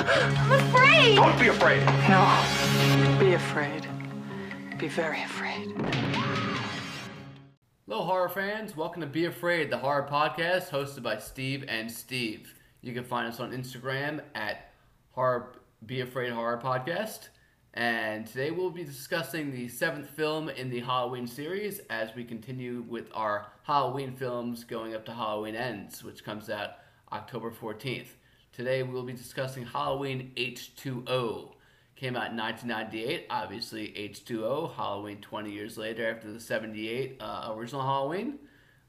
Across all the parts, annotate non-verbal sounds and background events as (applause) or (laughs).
I'm afraid. Don't be afraid. No. Be afraid. Be very afraid. Hello, horror fans. Welcome to Be Afraid, the horror podcast hosted by Steve and Steve. You can find us on Instagram at horror Be Afraid Horror Podcast. And today we'll be discussing the seventh film in the Halloween series as we continue with our Halloween films going up to Halloween Ends, which comes out October 14th. Today we'll be discussing Halloween H2O. Came out in 1998, obviously H2O, Halloween 20 years later after the 78 uh, original Halloween.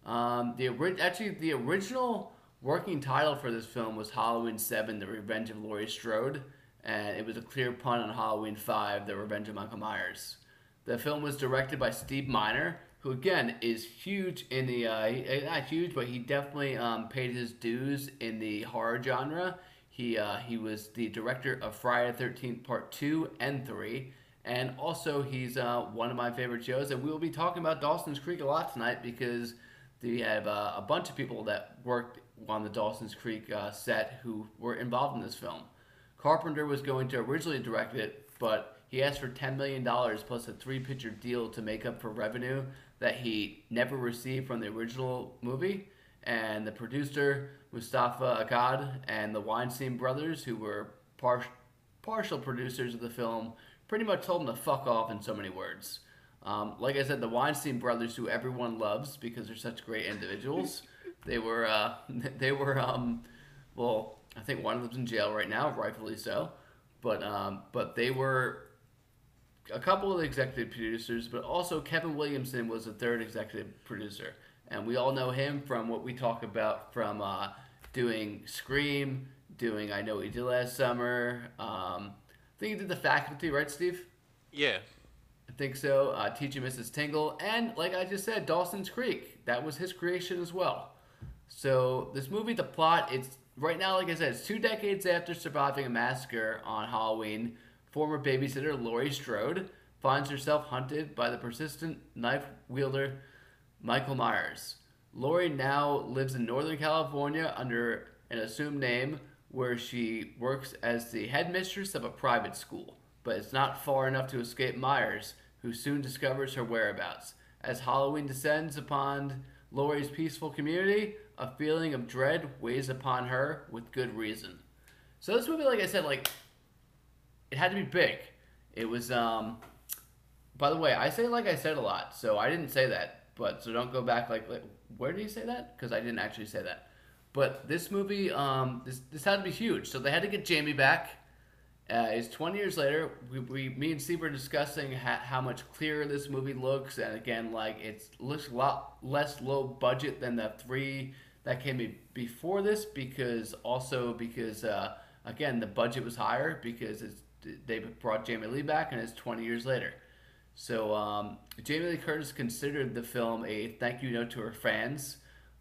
Um, the ori- Actually, the original working title for this film was Halloween 7 The Revenge of Laurie Strode, and it was a clear pun on Halloween 5 The Revenge of Michael Myers. The film was directed by Steve Miner, who again is huge in the uh, he- not huge, but he definitely um, paid his dues in the horror genre. He uh, he was the director of Friday the Thirteenth Part Two and Three, and also he's uh, one of my favorite shows. And we will be talking about Dawson's Creek a lot tonight because we have uh, a bunch of people that worked on the Dawson's Creek uh, set who were involved in this film. Carpenter was going to originally direct it, but he asked for $10 million plus a three picture deal to make up for revenue that he never received from the original movie. And the producer, Moustapha Akkad, and the Weinstein brothers, who were par- partial producers of the film, pretty much told him to fuck off in so many words. Um, like I said, the Weinstein brothers, who everyone loves because they're such great individuals, (laughs) they were uh, (laughs) they were um, well, I think one of them's in jail right now, rightfully so, but um, but they were a couple of the executive producers, but also Kevin Williamson was the third executive producer, and we all know him from what we talk about from uh, doing Scream, doing I Know What You Did Last Summer. Um, I think he did the Faculty, right, Steve? Yeah. I think so. Uh, Teaching Mrs. Tingle, and like I just said, Dawson's Creek. That was his creation as well. So this movie, the plot, it's right now, like I said, it's two decades after surviving a massacre on Halloween. Former babysitter Laurie Strode finds herself hunted by the persistent knife wielder Michael Myers. Laurie now lives in Northern California under an assumed name where she works as the headmistress of a private school, but it's not far enough to escape Myers, who soon discovers her whereabouts. As Halloween descends upon Laurie's peaceful community, a feeling of dread weighs upon her with good reason. So this movie, like I said, like it had to be big. It was um by the way, I say like I said a lot, so I didn't say that. But so don't go back like, like where did you say that? Because I didn't actually say that. But this movie, um, this this had to be huge. So they had to get Jamie back. Uh, it's 20 years later. We, we me and Steve were discussing ha- how much clearer this movie looks, and again, like it looks a lot less low budget than the three that came be- before this, because also because uh, again the budget was higher because it's they brought Jamie Lee back, and it's 20 years later. So um, Jamie Lee Curtis considered the film a thank you note to her fans.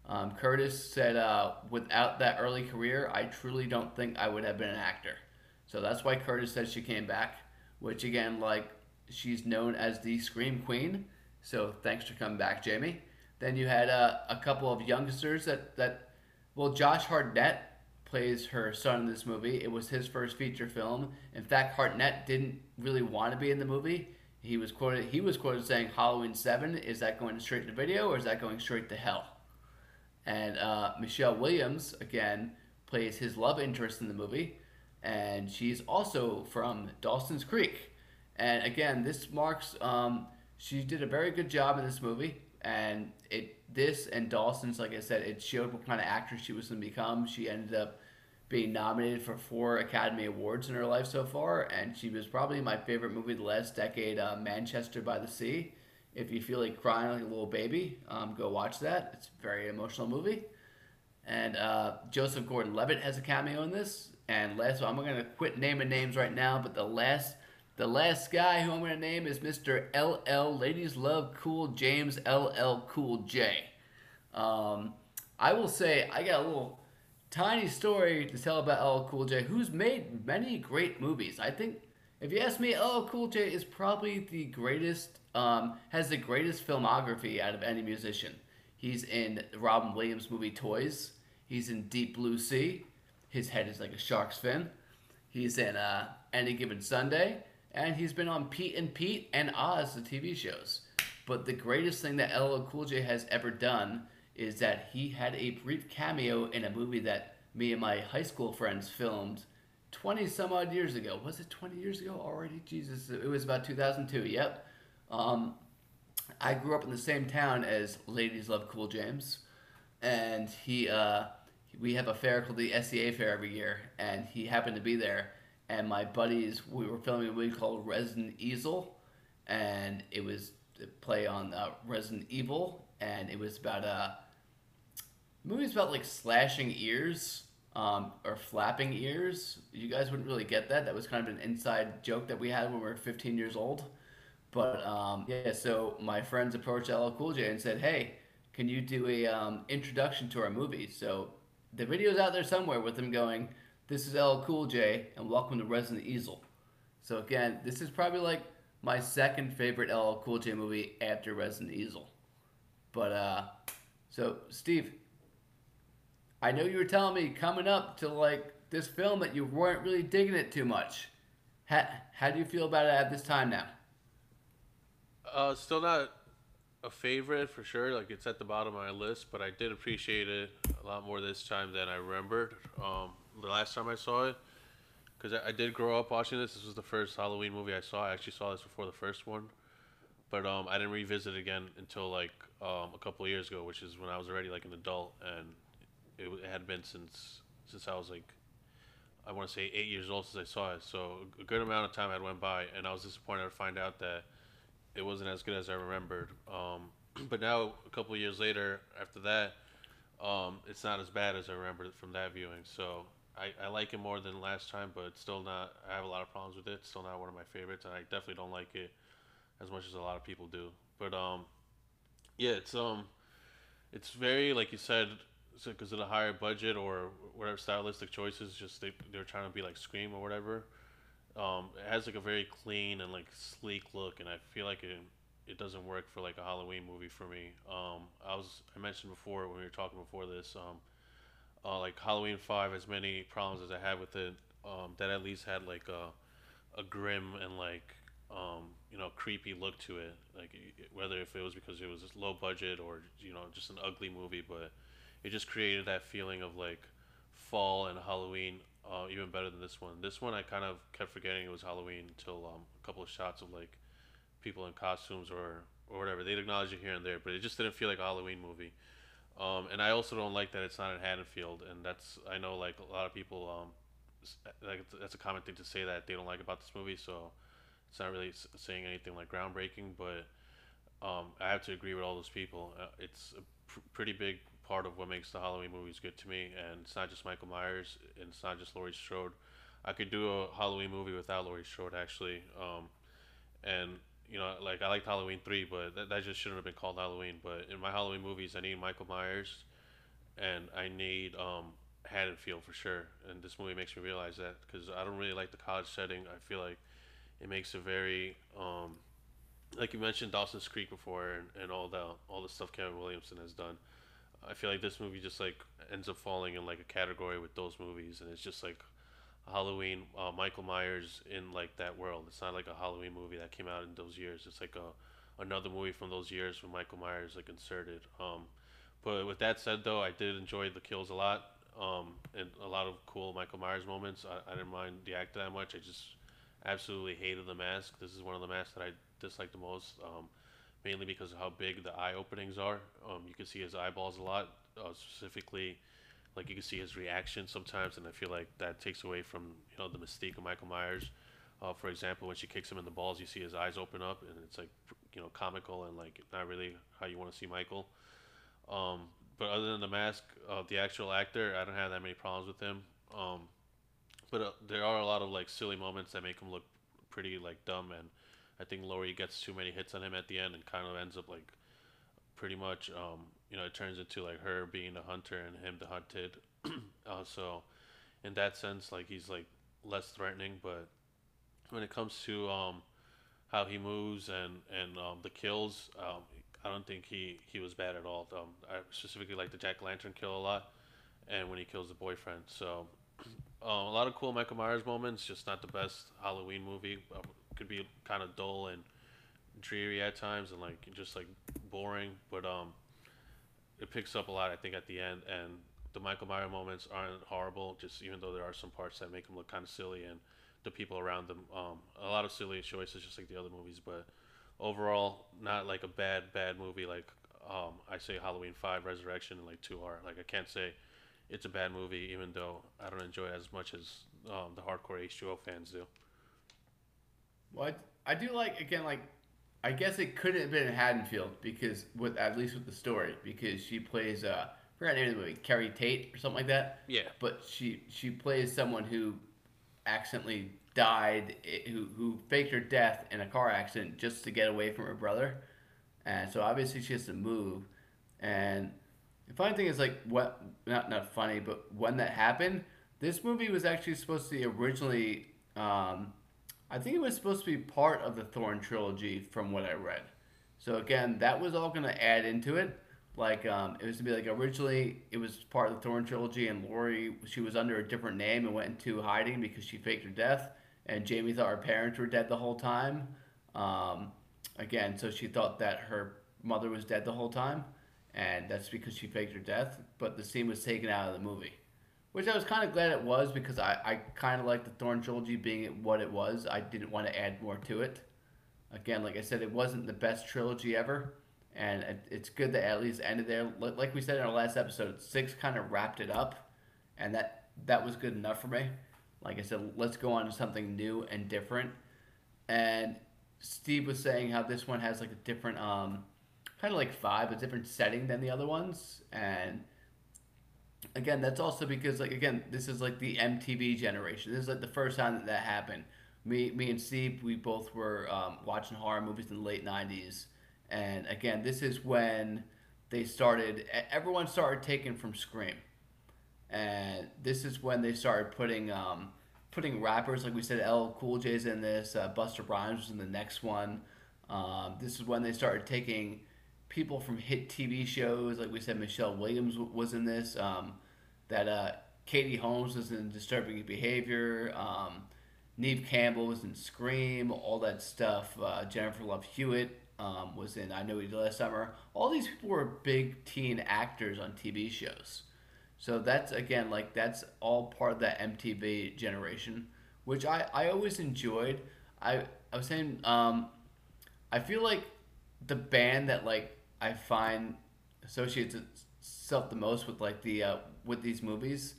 Um, Curtis said, uh, "Without that early career, I truly don't think I would have been an actor." So that's why Curtis says she came back, which again, like she's known as the Scream Queen. So thanks for coming back, Jamie. Then you had uh, a couple of youngsters that that, well, Josh Hartnett plays her son in this movie. It was his first feature film. In fact, Hartnett didn't really want to be in the movie. He was quoted. He was quoted saying, "Halloween Seven is that going straight to video or is that going straight to hell?" And uh, Michelle Williams again plays his love interest in the movie, and she's also from Dawson's Creek. And again, this marks um, she did a very good job in this movie, and it this and Dawson's, like I said, it showed what kind of actress she was going to become. She ended up being nominated for four Academy Awards in her life so far, and she was probably my favorite movie the last decade, uh, Manchester by the Sea. If you feel like crying like a little baby, um, go watch that. It's a very emotional movie. And uh, Joseph Gordon-Levitt has a cameo in this. And last, I'm gonna quit naming names right now, but the last, the last guy who I'm gonna name is Mr. LL. Ladies love Cool James LL Cool J. Um, I will say I got a little tiny story to tell about LL Cool J, who's made many great movies. I think, if you ask me, LL Cool J is probably the greatest, um, has the greatest filmography out of any musician. He's in Robin Williams' movie Toys. He's in Deep Blue Sea. His head is like a shark's fin. He's in uh, Any Given Sunday, and he's been on Pete and Pete and Oz, the TV shows. But the greatest thing that LL Cool J has ever done is that he had a brief cameo in a movie that me and my high school friends filmed 20 some odd years ago. Was it 20 years ago already? Jesus, it was about 2002. Yep. Um, I grew up in the same town as Ladies Love Cool James, and he, uh, we have a fair called the SEA Fair every year, and he happened to be there. And my buddies, we were filming a movie called Resident Evil, and it was a play on uh, Resident Evil, and it was about a movie's about like slashing ears um, or flapping ears. You guys wouldn't really get that. That was kind of an inside joke that we had when we were 15 years old. But um, yeah, so my friends approached LL Cool J and said, "Hey, can you do a um, introduction to our movie?" So the video's out there somewhere with them going, "This is LL Cool J, and welcome to Resident Evil." So again, this is probably like my second favorite LL Cool J movie after Resident Evil. But uh, so Steve, I know you were telling me coming up to like this film that you weren't really digging it too much. How, how do you feel about it at this time now? Uh, still not a favorite for sure. Like it's at the bottom of my list, but I did appreciate it a lot more this time than I remembered. Um, the last time I saw it, because I, I, did grow up watching this. This was the first Halloween movie I saw. I actually saw this before the first one, but um, I didn't revisit it again until like um, a couple years ago, which is when I was already like an adult, and it, it had been since since I was like I want to say eight years old since I saw it. So a good amount of time had went by, and I was disappointed to find out that it wasn't as good as I remembered. Um, (clears throat) but now, a couple years later, after that, um, it's not as bad as I remembered from that viewing. So I, I like it more than last time, but still not. I have a lot of problems with it. Still not one of my favorites, and I definitely don't like it as much as a lot of people do. But um, yeah, it's um, it's very like you said, because of the higher budget or whatever stylistic choices. Just they they're trying to be like Scream or whatever. Um, it has like a very clean and like sleek look, and I feel like it it doesn't work for like a Halloween movie for me. Um, I was I mentioned before when we were talking before this, um, uh, like Halloween Five, as many problems as I had with it, um, that at least had like a a grim and like um, you know creepy look to it. Like whether if it was because it was low budget or you know just an ugly movie, but it just created that feeling of like fall and Halloween uh, even better than this one. This one I kind of kept forgetting it was Halloween until um, a couple of shots of like people in costumes or or whatever. They'd acknowledge it here and there, but it just didn't feel like a Halloween movie. Um, and I also don't like that it's not in Haddonfield, and that's I know like a lot of people um, like that's a common thing to say that they don't like about this movie. So it's not really saying anything like groundbreaking, but um, I have to agree with all those people. Uh, it's a pr- pretty big part of what makes the Halloween movies good to me. And it's not just Michael Myers, and it's not just Laurie Strode. I could do a Halloween movie without Laurie Strode actually. Um, and you know, like I liked Halloween three, but that, that just shouldn't have been called Halloween. But in my Halloween movies, I need Michael Myers, and I need um, Haddonfield for sure. And this movie makes me realize that because I don't really like the college setting. I feel like it makes a very um, like you mentioned Dawson's Creek before, and, and all the all the stuff Kevin Williamson has done. I feel like this movie just like ends up falling in like a category with those movies, and it's just like Halloween, uh, Michael Myers in like that world. It's not like a Halloween movie that came out in those years. It's like a another movie from those years when Michael Myers like inserted. Um, but with that said, though, I did enjoy the kills a lot, um, and a lot of cool Michael Myers moments. I, I didn't mind the actor that much. I just absolutely hated the mask. This is one of the masks that I dislike the most. Um, mainly because of how big the eye openings are. Um, you can see his eyeballs a lot, uh, specifically, like you can see his reaction sometimes, and I feel like that takes away from you know the mystique of Michael Myers. Uh, for example, when she kicks him in the balls, you see his eyes open up, and it's like you know comical and like not really how you want to see Michael. Um, but other than the mask, uh, the actual actor, I don't have that many problems with him. Um, but uh, there are a lot of like silly moments that make him look pretty like dumb and I think Laurie gets too many hits on him at the end and kind of ends up like pretty much, um, you know, it turns into like her being the hunter and him the hunted. (clears throat) uh, so in that sense, like he's like less threatening, but when it comes to um, how he moves and and um, the kills, um, I don't think he he was bad at all. Um, I specifically like the Jack Lantern kill a lot, and when he kills the boyfriend. So (clears throat) uh, a lot of cool Michael Myers moments. Just not the best Halloween movie. Uh, could be kind of dull and dreary at times, and like just like boring. But um, it picks up a lot, I think, at the end. And the Michael Myers moments aren't horrible. Just even though there are some parts that make him look kind of silly, and the people around them, um, a lot of silly choices, just like the other movies. But overall, not like a bad bad movie like um, I say Halloween Five Resurrection and like two are. Like I can't say it's a bad movie, even though I don't enjoy it as much as um, the hardcore H2O fans do. Well, I, I do like again like I guess it couldn't have been Haddonfield because with at least with the story because she plays uh I forgot the name of the movie Carrie Tate or something like that. Yeah. But she she plays someone who accidentally died eh, who who faked her death in a car accident just to get away from her brother, and so obviously she has to move. And the funny thing is like what not not funny but when that happened, this movie was actually supposed to be originally. Um, I think it was supposed to be part of the Thorn trilogy from what I read. So again, that was all going to add into it. Like um, it was to be like originally it was part of the Thorn trilogy, and Laurie she was under a different name and went into hiding because she faked her death, and Jamie thought her parents were dead the whole time. Um, again, so she thought that her mother was dead the whole time, and that's because she faked her death. But the scene was taken out of the movie which I was kind of glad it was because I, I kind of like the Thorn trilogy being what it was. I didn't want to add more to it. Again, like I said, it wasn't the best trilogy ever, and it, it's good that at least ended there. Like we said in our last episode, six kind of wrapped it up, and that that was good enough for me. Like I said, let's go on to something new and different. And Steve was saying how this one has like a different, um, kind of like vibe, a different setting than the other ones, and again, that's also because like again, this is like the MTV generation. This is like the first time that that happened. Me, me and Steve, we both were um, watching horror movies in the late '90s, and again, this is when they started. Everyone started taking from Scream, and this is when they started putting um, putting rappers like we said. L Cool J's in this. Uh, Busta Rhymes was in the next one. Um, this is when they started taking people from hit TV shows. Like we said, Michelle Williams w- was in this. Um, that uh, Katie Holmes was in Disturbing Behavior. Um, Neve Campbell was in Scream. All that stuff. Uh, Jennifer Love Hewitt um, was in I Know You Did Last Summer. All these people were big teen actors on TV shows. So that's again like that's all part of that MTV generation, which I, I always enjoyed. I I was saying um, I feel like the band that like I find associates itself the most with like the uh, with these movies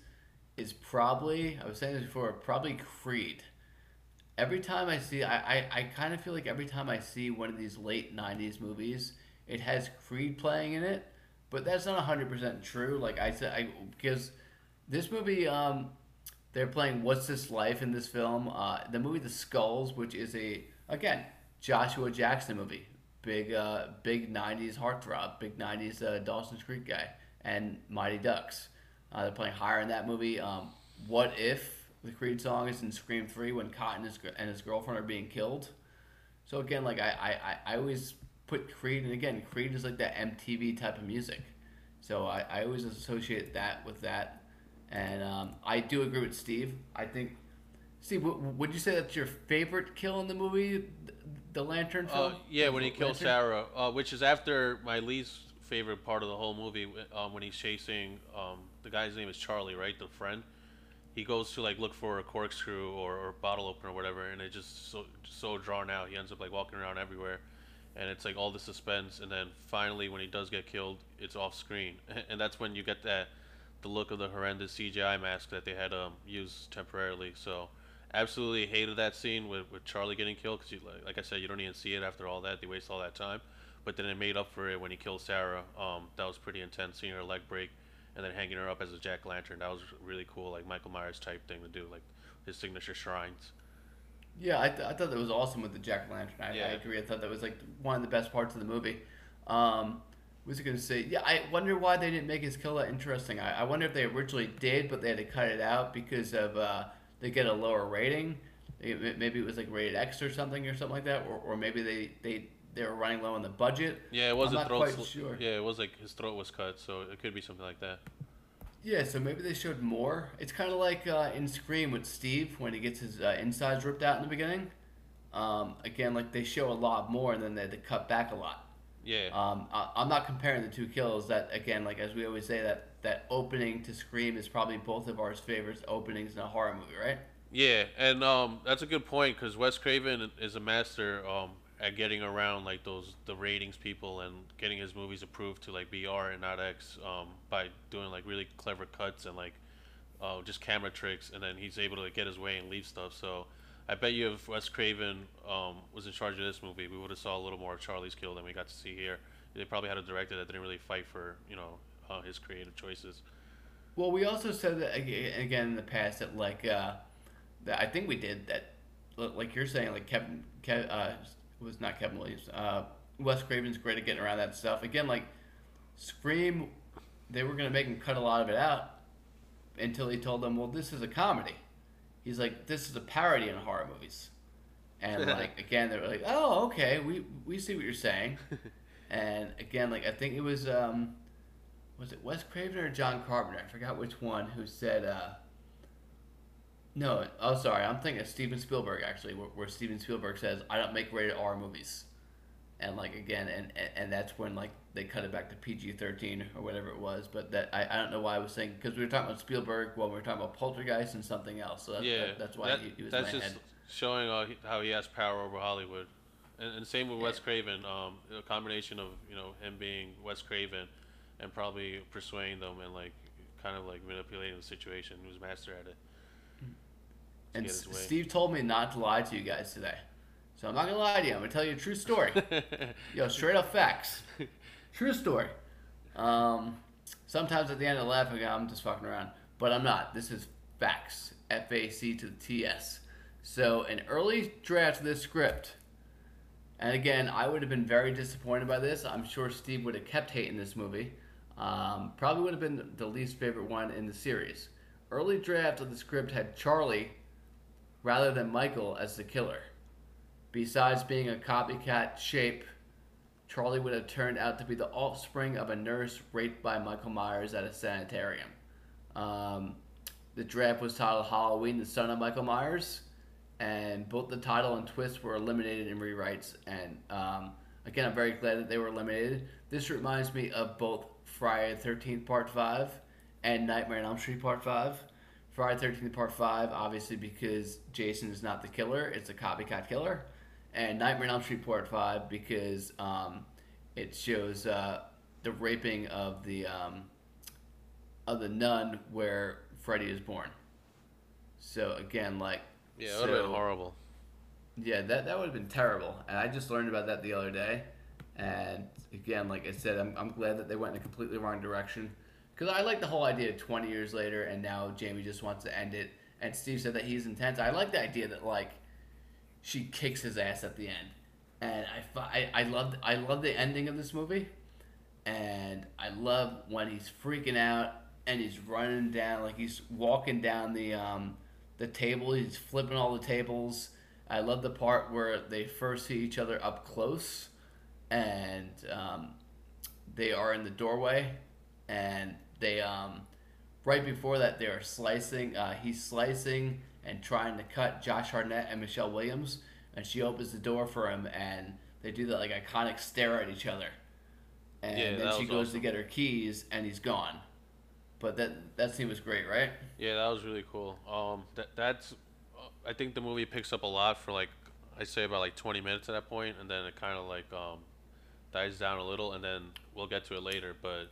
is probably I was saying this before probably Creed. Every time I see I, I, I kind of feel like every time I see one of these late '90s movies, it has Creed playing in it, but that's not hundred percent true. Like I said, I because this movie um, they're playing "What's This Life" in this film. Uh, the movie The Skulls, which is a again Joshua Jackson movie big uh, big '90s heartthrob, big '90s uh, Dawson's Creek guy, and Mighty Ducks. Uh, they're playing higher in that movie. Um, what if the Creed song is in Scream Three when Cotton and his, and his girlfriend are being killed? So again, like I, I, I always put Creed, and again, Creed is like that MTV type of music. So I, I always associate that with that, and um, I do agree with Steve. I think Steve, would you say that's your favorite kill in the movie, the Lantern Uh, film? yeah, when he kills Sarah, uh, which is after my least favorite part of the whole movie, um, when he's chasing um, the guy's name is Charlie, right? The friend. He goes to like look for a corkscrew or, or bottle opener or whatever, and it just so so drawn out. He ends up like walking around everywhere, and it's like all the suspense. And then finally, when he does get killed, it's off screen, (laughs) and that's when you get that the look of the horrendous CGI mask that they had um, used temporarily. So absolutely hated that scene with, with Charlie getting killed because, like, like I said, you don't even see it after all that. They waste all that time. But then it made up for it when he killed Sarah. Um, that was pretty intense, seeing her leg break and then hanging her up as a jack lantern. That was really cool, like Michael Myers type thing to do, like his signature shrines. Yeah, I, th- I thought that was awesome with the Jack Lantern. I, I agree. I thought that was like one of the best parts of the movie. Um, what was I going to say? Yeah, I wonder why they didn't make his kill that interesting. I, I wonder if they originally did, but they had to cut it out because of uh, they get a lower rating. It- Maybe it was like rated X or something or something like that, or, or maybe they, they they were running low on the budget. Yeah, it was I'm a throat. quite sure. Yeah, it was like his throat was cut, so it could be something like that. Yeah, so maybe they showed more. It's kind of like uh, in Scream with Steve when he gets his uh, insides ripped out in the beginning. Um, again, like they show a lot more, and then they, they cut back a lot. Yeah. Um, I, I'm not comparing the two kills. That again, like as we always say, that that opening to Scream is probably both of our favorite openings in a horror movie, right? Yeah, and um, that's a good point because Wes Craven is a master um, at getting around like those the ratings people and getting his movies approved to like BR and not X um, by doing like really clever cuts and like uh, just camera tricks, and then he's able to get his way and leave stuff. So I bet you if Wes Craven um, was in charge of this movie, we would have saw a little more of Charlie's Kill than we got to see here. They probably had a director that didn't really fight for you know uh, his creative choices. Well, we also said that again in the past that like uh, that I think we did that, like you're saying, like Kevin, Kev, uh, was not Kevin Williams. Uh, Wes Craven's great at getting around that stuff. Again, like Scream, they were gonna make him cut a lot of it out until he told them, "Well, this is a comedy." He's like, "This is a parody in horror movies," and (laughs) like again, they were like, "Oh, okay, we we see what you're saying." (laughs) and again, like I think it was um, was it Wes Craven or John Carpenter? I forgot which one who said. Uh, no, oh sorry, I'm thinking of Steven Spielberg actually, where, where Steven Spielberg says, "I don't make rated R movies," and like again, and, and and that's when like they cut it back to PG-13 or whatever it was. But that I, I don't know why I was saying because we were talking about Spielberg while we were talking about Poltergeist and something else. So that, yeah, that- that's why that- he, he was that's just head. showing uh, how he has power over Hollywood, and, and same with Wes Craven. Um, a combination of you know him being Wes Craven, and probably persuading them and like kind of like manipulating the situation. He was master at it. And S- Steve told me not to lie to you guys today, so I'm not gonna lie to you. I'm gonna tell you a true story. (laughs) Yo, straight up facts. True story. Um, sometimes at the end of laugh and I'm just fucking around. But I'm not. This is facts. F A C to the T S. So, an early draft of this script, and again, I would have been very disappointed by this. I'm sure Steve would have kept hating this movie. Um, probably would have been the least favorite one in the series. Early draft of the script had Charlie rather than Michael as the killer. Besides being a copycat shape, Charlie would have turned out to be the offspring of a nurse raped by Michael Myers at a sanitarium. Um, the draft was titled Halloween, the Son of Michael Myers, and both the title and twist were eliminated in rewrites. And um, again, I'm very glad that they were eliminated. This reminds me of both Friday the 13th Part 5 and Nightmare on Elm Street Part 5. Friday the 13th Part 5, obviously, because Jason is not the killer, it's a copycat killer. And Nightmare on Elm Street Part 5, because um, it shows uh, the raping of the, um, of the nun where Freddy is born. So, again, like. yeah, it would have been horrible. Yeah, that that would have been terrible. And I just learned about that the other day. And again, like I said, I'm, I'm glad that they went in a completely wrong direction. Because I like the whole idea of 20 years later, and now Jamie just wants to end it. And Steve said that he's intense. I like the idea that like she kicks his ass at the end. And I, I, I love I love the ending of this movie, and I love when he's freaking out and he's running down like he's walking down the um, the table. He's flipping all the tables. I love the part where they first see each other up close, and um, they are in the doorway, and they um, right before that they are slicing. Uh, he's slicing and trying to cut Josh Hartnett and Michelle Williams, and she opens the door for him, and they do that like iconic stare at each other, and Yeah, then she goes awesome. to get her keys, and he's gone. But that that scene was great, right? Yeah, that was really cool. Um, that that's, I think the movie picks up a lot for like, I say about like 20 minutes at that point, and then it kind of like um, dies down a little, and then we'll get to it later. But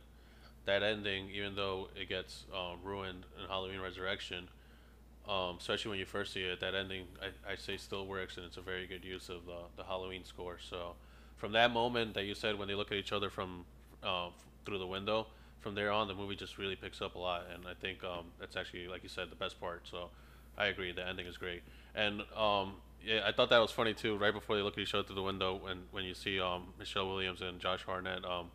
that ending, even though it gets um, ruined in Halloween Resurrection, um, especially when you first see it, that ending I, I say still works, and it's a very good use of the, the Halloween score. So from that moment that you said when they look at each other from uh, through the window, from there on the movie just really picks up a lot, and I think um, that's actually like you said the best part. So I agree, the ending is great, and um, yeah, I thought that was funny too. Right before they look at each other through the window, when when you see um, Michelle Williams and Josh Hartnett. Um,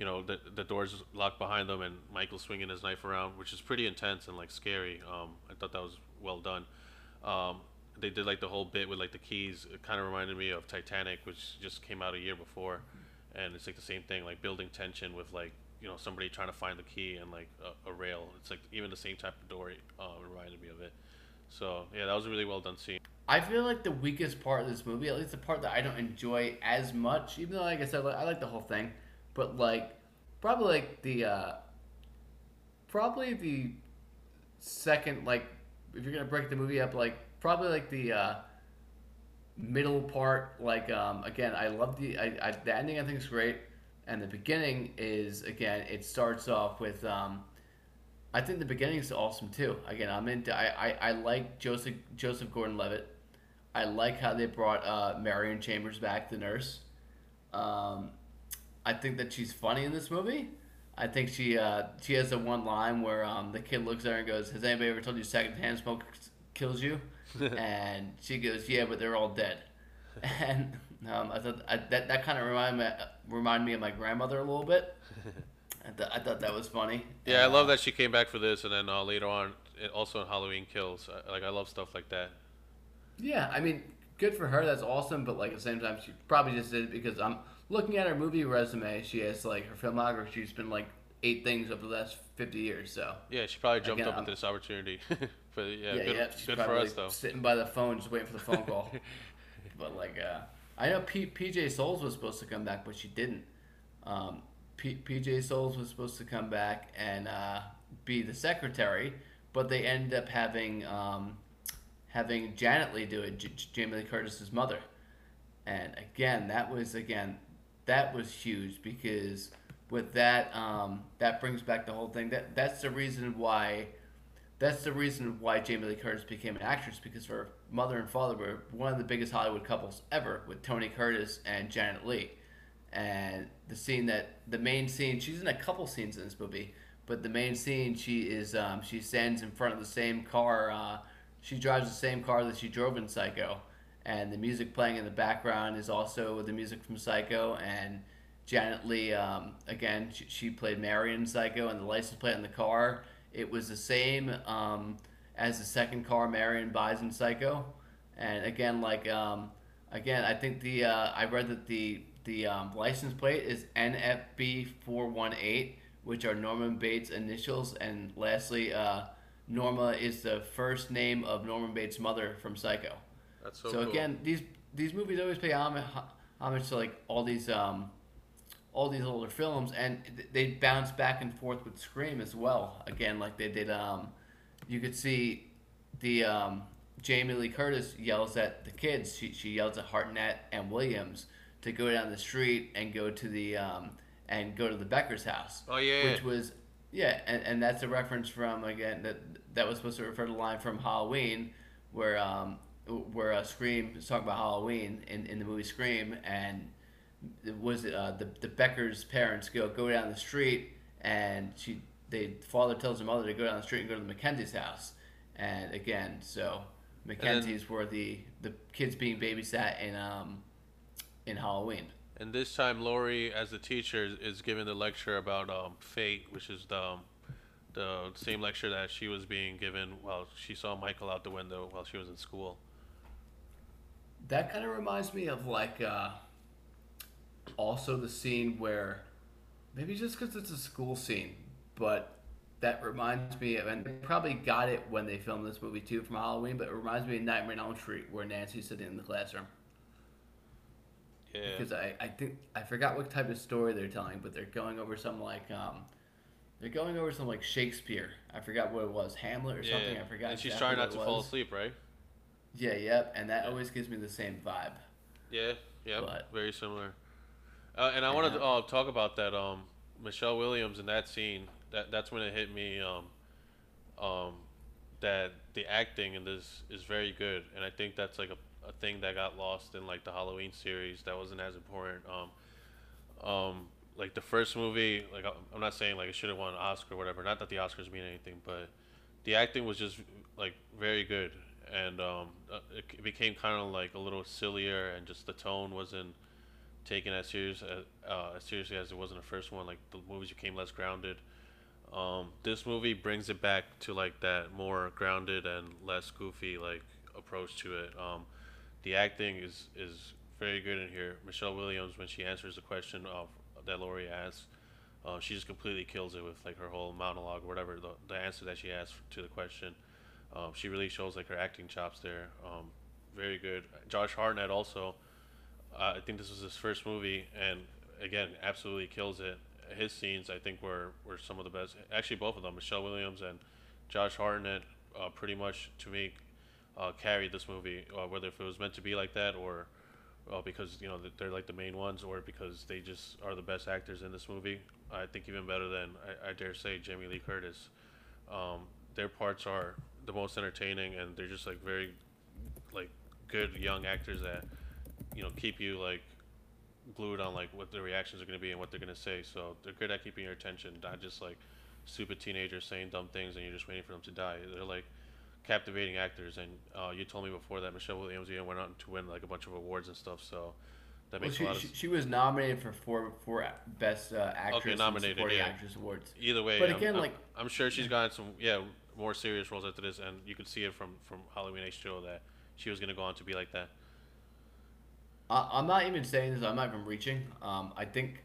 you know the the doors locked behind them and Michael swinging his knife around, which is pretty intense and like scary. Um, I thought that was well done. Um, they did like the whole bit with like the keys. It kind of reminded me of Titanic, which just came out a year before, and it's like the same thing, like building tension with like you know somebody trying to find the key and like a, a rail. It's like even the same type of door uh, reminded me of it. So yeah, that was a really well done scene. I feel like the weakest part of this movie, at least the part that I don't enjoy as much, even though like I said, like, I like the whole thing, but like probably like the uh, probably the second like if you're gonna break the movie up, like probably like the uh, middle part. Like um, again, I love the I, I, the ending. I think is great, and the beginning is again. It starts off with. Um, I think the beginning is awesome too. Again, I'm into. I, I, I like Joseph Joseph Gordon-Levitt. I like how they brought uh, Marion Chambers back, the nurse. Um, I think that she's funny in this movie. I think she uh, she has the one line where um, the kid looks at her and goes, "Has anybody ever told you secondhand smoke kills you?" (laughs) and she goes, "Yeah, but they're all dead." And um, I thought I, that that kind of reminded me reminded me of my grandmother a little bit. (laughs) I, th- I thought that was funny. Yeah, And, I love uh, that she came back for this, and then uh, later on, also in Halloween Kills. Like I love stuff like that. Yeah, I mean, good for her. That's awesome. But like at the same time, she probably just did it because I'm looking at her movie resume. She has like her filmography. She's been like eight things over the last fifty years. So Yeah, she probably jumped Again, up I'm- into this opportunity. (laughs) but yeah, yeah, good, yeah. She's good for probably us though. sitting by the phone just waiting for the phone call. (laughs) but like, uh, I know P- PJ Soles was supposed to come back, but she didn't. Um, P- PJ Soles was supposed to come back and uh, be the secretary, but they ended up having um, having Janet Leigh do it, J- Jamie Lee Curtis's mother. And again, that was again that was huge because with that um, that brings back the whole thing. That that's the reason why that's the reason why Jamie Lee Curtis became an actress because her mother and father were one of the biggest Hollywood couples ever with Tony Curtis and Janet Leigh. And the scene that the main scene, she's in a couple scenes in this movie, but the main scene she is um, she stands in front of the same car. Uh, she drives the same car that she drove in Psycho, and the music playing in the background is also the music from Psycho. And Janet Leigh, um, again, she, she played Mary in Psycho, and the license plate on the car it was the same um, as the second car Marion buys in Psycho. And again, like um, again, I think the uh, I read that the the um, license plate is NFB four one eight, which are Norman Bates' initials, and lastly, uh, Norma is the first name of Norman Bates' mother from Psycho. That's so, So, cool. again, these these movies always pay homage, homage to like all these um, all these older films, and they bounce back and forth with Scream as well. Again, like they did. Um, you could see the um, Jamie Lee Curtis yells at the kids. She she yells at Hartnett and Williams to go down the street and go to the um, and go to the Becker's house. Oh, yeah. which was yeah, and, and that's a reference from again that that was supposed to refer to the line from Halloween, where um where uh, Scream is talking about Halloween in, in the movie Scream, and it was uh, the the Becker's parents go go down the street, and she they father tells the mother to go down the street and go to the Mackenzie's house, and again so Mackenzie's were the the kids being babysat in um in Halloween. And this time, Laurie, as a teacher, is- is giving the lecture about um, fate, which is the um, the same lecture that she was being given while she saw Michael out the window while she was in school. That kind of reminds me of like uh, also the scene where maybe just because it's a school scene, but that reminds me of, and they probably got it when they filmed this movie too from Halloween, but it reminds me of Nightmare on Elm Street where Nancy's sitting in the classroom. Yeah. Because I, I think I forgot what type of story they're telling, but they're going over some like um, they're going over some like Shakespeare. I forgot what it was, Hamlet or yeah. something. I forgot. And she's trying not to it fall asleep, right? Yeah, yep, and that always gives me the same vibe. Yeah. Yeah. But- Very similar. Uh, and I want to uh, talk about that. Um, Michelle Williams in that scene. That that's when it hit me. Um, um, that the acting in this is very good, and I think that's like a, a thing that got lost in like the Halloween series that wasn't as important. Um, um, like the first movie, like I'm not saying like it should have won an Oscar or whatever. Not that the Oscars mean anything, but the acting was just like very good, and um, uh, it, became kind of like a little sillier, and just the tone wasn't taken as serious as, uh, as seriously as it was in the first one. Like the movies became less grounded. Um, this movie brings it back to like that more grounded and less goofy like approach to it. Um, the acting is is very good in here. Michelle Williams when she answers the question of that Laurie asks, Uh, she just completely kills it with like her whole monologue, or whatever the, the answer that she asks to the question. Um, she really shows like her acting chops there. Um, very good. Josh Hartnett also. Uh, I think this was his first movie, and again, absolutely kills it. His scenes, I think, were, were some of the best. Actually, both of them, Michelle Williams and Josh Hartnett, uh, pretty much to me, uh, carried this movie. Uh, whether if it was meant to be like that, or uh, because you know they're like the main ones, or because they just are the best actors in this movie. I think even better than I, I dare say Jamie Lee Curtis. Um, their parts are the most entertaining, and they're just like very like good young actors that you know keep you like glued on like what their reactions are going to be and what they're going to say. So they're good at keeping your attention, not just like stupid teenagers saying dumb things and you're just waiting for them to die. They're like captivating actors. And uh, you told me before that Michelle Williams even went on to win like a bunch of awards and stuff. So that Well, makes she, a lot of she, she was nominated for four four best uh, actress Okay, nominated, supporting yeah. actress awards. either way. But I'm- again, I'm, like- I'm sure she's gotten some yeah more serious roles after this, and you could see it from from Halloween H two O that she was going to go on to be like that. I, I'm not even saying this. I'm not even reaching. Um, I think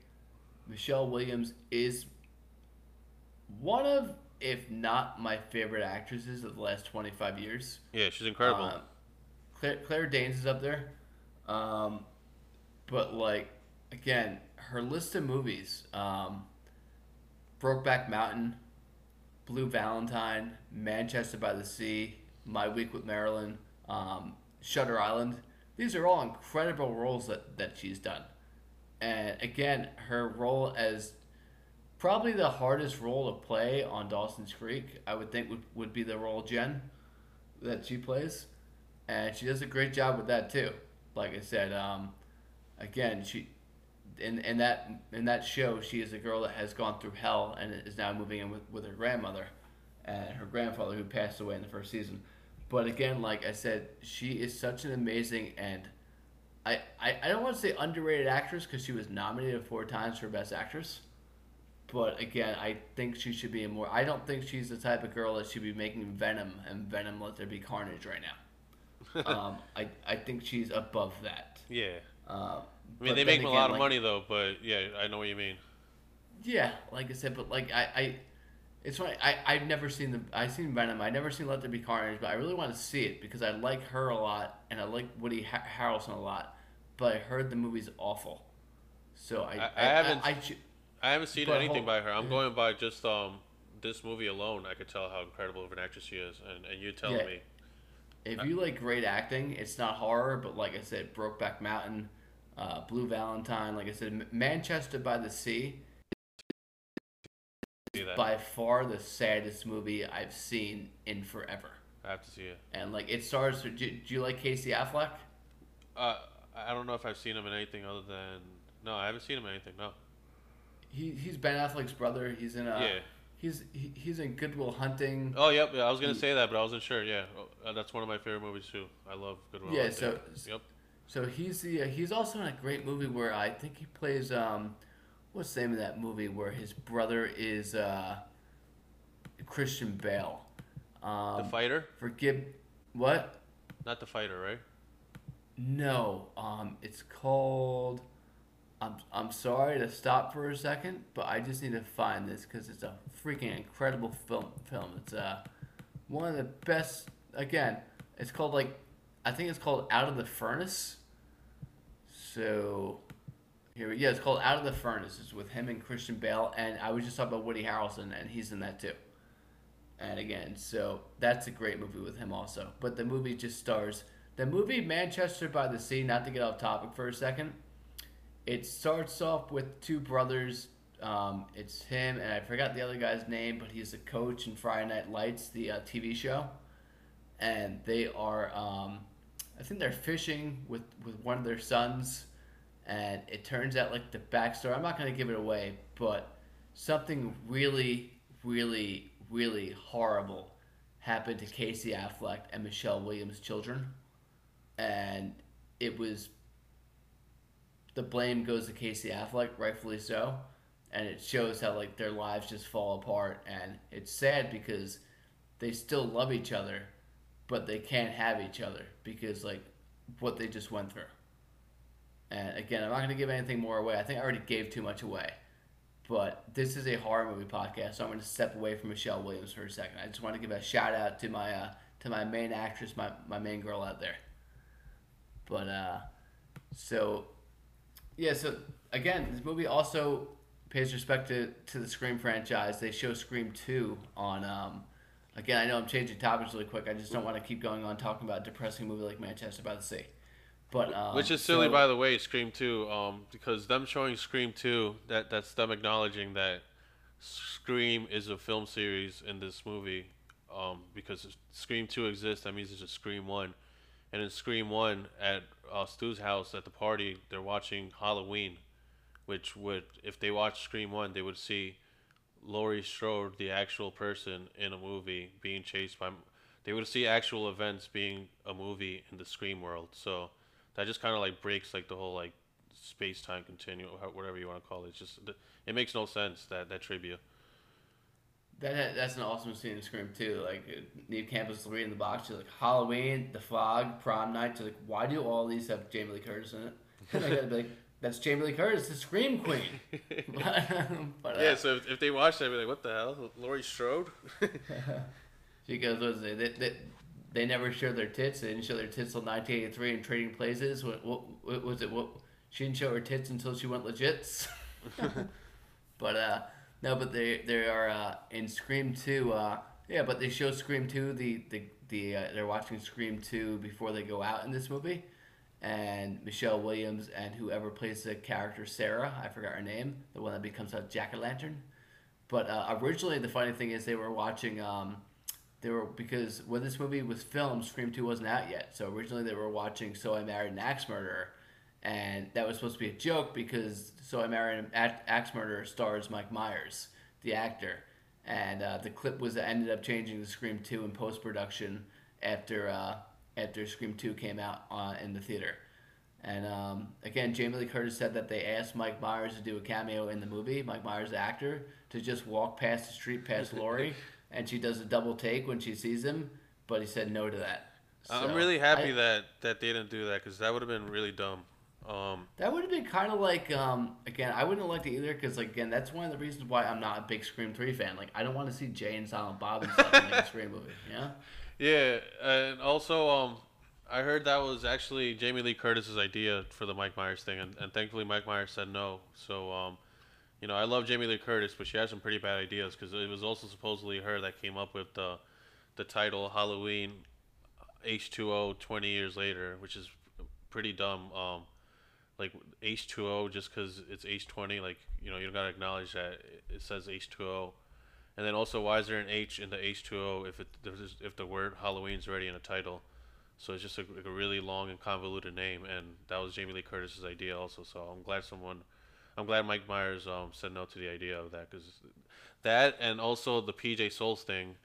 Michelle Williams is one of, if not my favorite actresses of the last 25 years. Yeah, she's incredible. Uh, Claire, Claire Danes is up there. Um, but, like, again, her list of movies um, Brokeback Mountain, Blue Valentine, Manchester by the Sea, My Week with Marilyn, um, Shutter Island. These are all incredible roles that, that she's done. And again, her role as probably the hardest role to play on Dawson's Creek, I would think would, would be the role Jen that she plays. And she does a great job with that too. Like I said, um, again, she in, in that in that show, she is a girl that has gone through hell and is now moving in with, with her grandmother and her grandfather who passed away in the first season. But again, like I said, she is such an amazing and I, I, I don't want to say underrated actress because she was nominated four times for Best Actress. But again, I think she should be a more. I don't think she's the type of girl that should be making Venom and Venom Let There Be Carnage right now. (laughs) um, I, I think she's above that. yeah. Um, I mean, they make a lot of like- money though, but yeah, I know what you mean. Yeah, like I said, but like I, I it's funny. I I've never seen the I've seen Venom. I've never seen Let There Be Carnage, but I really want to see it because I like her a lot and I like Woody ha- Harrelson a lot. But I heard the movie's awful, so I I- I haven't- I, I haven't seen But anything hold- by her. I'm yeah. going by just um this movie alone. I could tell how incredible of an actress she is, and and you telling Yeah. me. if you like great acting, it's not horror, but like I said, Brokeback Mountain, uh, Blue Valentine, like I said, M- Manchester by the Sea, by far the saddest movie I've seen in forever. I have to see it. And like it stars. Do, do you like Casey Affleck? Uh, I don't know if I've seen him in anything other than no, I haven't seen him in anything. No. He he's Ben Affleck's brother. He's in a. Yeah. He's he, he's in Good Will Hunting. Oh, yep. Yeah, I was gonna He- say that, but I wasn't sure. Yeah, Oh, uh, that's one of my favorite movies too. I love Good Will. Yeah, Hunting. so- yep. So he's the uh, he's also in a great movie where I think he plays um what's the name of that movie where his brother is uh Christian Bale. Um, The fighter, Forgive what? not the fighter, right? No, um, it's called. I'm I'm sorry to stop for a second, but I just need to find this because it's a freaking incredible film. Film. It's uh one of the best. Again, it's called like I think it's called Out of the Furnace. So here, we- yeah, it's called Out of the Furnace. It's with him and Christian Bale, and I was just talking about Woody Harrelson, and he's in that too. And again, so that's a great movie with him also. But the movie just stars the movie Manchester by the Sea. Not to get off topic for a second, it starts off with two brothers. Um, it's him and I forgot the other guy's name, but he's a coach in Friday Night Lights, the uh, TV show, and they are. Um, I think they're fishing with with one of their sons, and it turns out like the backstory. I'm not gonna give it away, but something really, really, really horrible happened to Casey Affleck and Michelle Williams' children, and it was the blame goes to Casey Affleck, rightfully so, and it shows how like their lives just fall apart, and it's sad because they still love each other, but they can't have each other because like what they just went through. And again, I'm not going to give anything more away. I think I already gave too much away. but this is a horror movie podcast, so I'm going to step away from Michelle Williams for a second. I just want to give a shout out to my uh, to my main actress, my my main girl out there. But uh, so yeah, so again, this movie also pays respect to, to the Scream franchise. They show Scream two on. Um, again, I know I'm changing topics really quick. I just don't want to keep going on talking about a depressing movie like Manchester by the Sea. But um, Which is silly, so- by the way, Scream Two, um, because them showing Scream Two, that that's them acknowledging that Scream is a film series in this movie, um, because if Scream Two exists, that means there's a Scream One, and in Scream One at uh, Stu's house at the party, they're watching Halloween, which would if they watched Scream One, they would see Laurie Strode, the actual person in a movie, being chased by. They would see actual events being a movie in the Scream world. So that just kind of like breaks like the whole like space time continuum, whatever you want to call it. It's just it makes no sense that that trivia. That that's an awesome scene in Scream too. Like uh, Neve Campbell's reading the box. She's like Halloween, The Fog, Prom Night. She's like, why do all these have Jamie Lee Curtis in it? And I gotta be like, that's Jamie Lee Curtis, the Scream Queen. (laughs) (laughs) but, uh, yeah, so if, if they watch that, I'd be like, what the hell, Laurie Strode? (laughs) She goes, what is it? They, they, they never showed their tits. They didn't show their tits till 1983 in Trading Places. What, what, what was it? What she didn't show her tits until she went legit. but uh, no, but they they are uh, in Scream 2. Uh, yeah, but they show Scream 2. The the the uh, they're watching Scream 2 before they go out in this movie. And Michelle Williams and whoever plays the character Sarah, I forgot her name, the one that becomes a jack o' lantern. But uh, originally, the funny thing is they were watching. Um, they were because when this movie was filmed, Scream Two wasn't out yet. So originally they were watching So I Married an Axe Murderer, and that was supposed to be a joke because So I Married an Axe Axe Murderer stars Mike Myers, the actor, and uh, the clip was ended up changing to Scream Two in post production after uh, after Scream Two came out uh, in the theater. And um, again, Jamie Lee Curtis said that they asked Mike Myers to do a cameo in the movie, Mike Myers, the actor, to just walk past the street past (laughs) Laurie, and she does a double take when she sees him, but he said no to that. I'm really happy I- that that they didn't do that because that would have been really dumb. Um, That would have been kind of like, um, again, I wouldn't have liked it either because, like, again, that's one of the reasons why I'm not a big Scream 3 fan. Like, I don't want to see Jay and Silent Bob and stuff in a (laughs) Scream movie, know? Yeah, and also um, I heard that was actually Jamie Lee Curtis's idea for the Mike Myers thing, and, and thankfully Mike Myers said no. So um, you know, I love Jamie Lee Curtis, but she has some pretty bad ideas because it was also supposedly her that came up with the the title Halloween H2O 20 years later, which is pretty dumb. Um, like H2O just because it's H20, like you know, you gotta acknowledge that it- says H2O. And then also, why is there an H in the H2O if it if if the word Halloween's already in a title? So it's just a, like a really long and convoluted name, and that was Jamie Lee Curtis's idea also. So I'm glad someone, I'm glad Mike Myers um, said no to the idea of that because that and also the PJ Soles thing,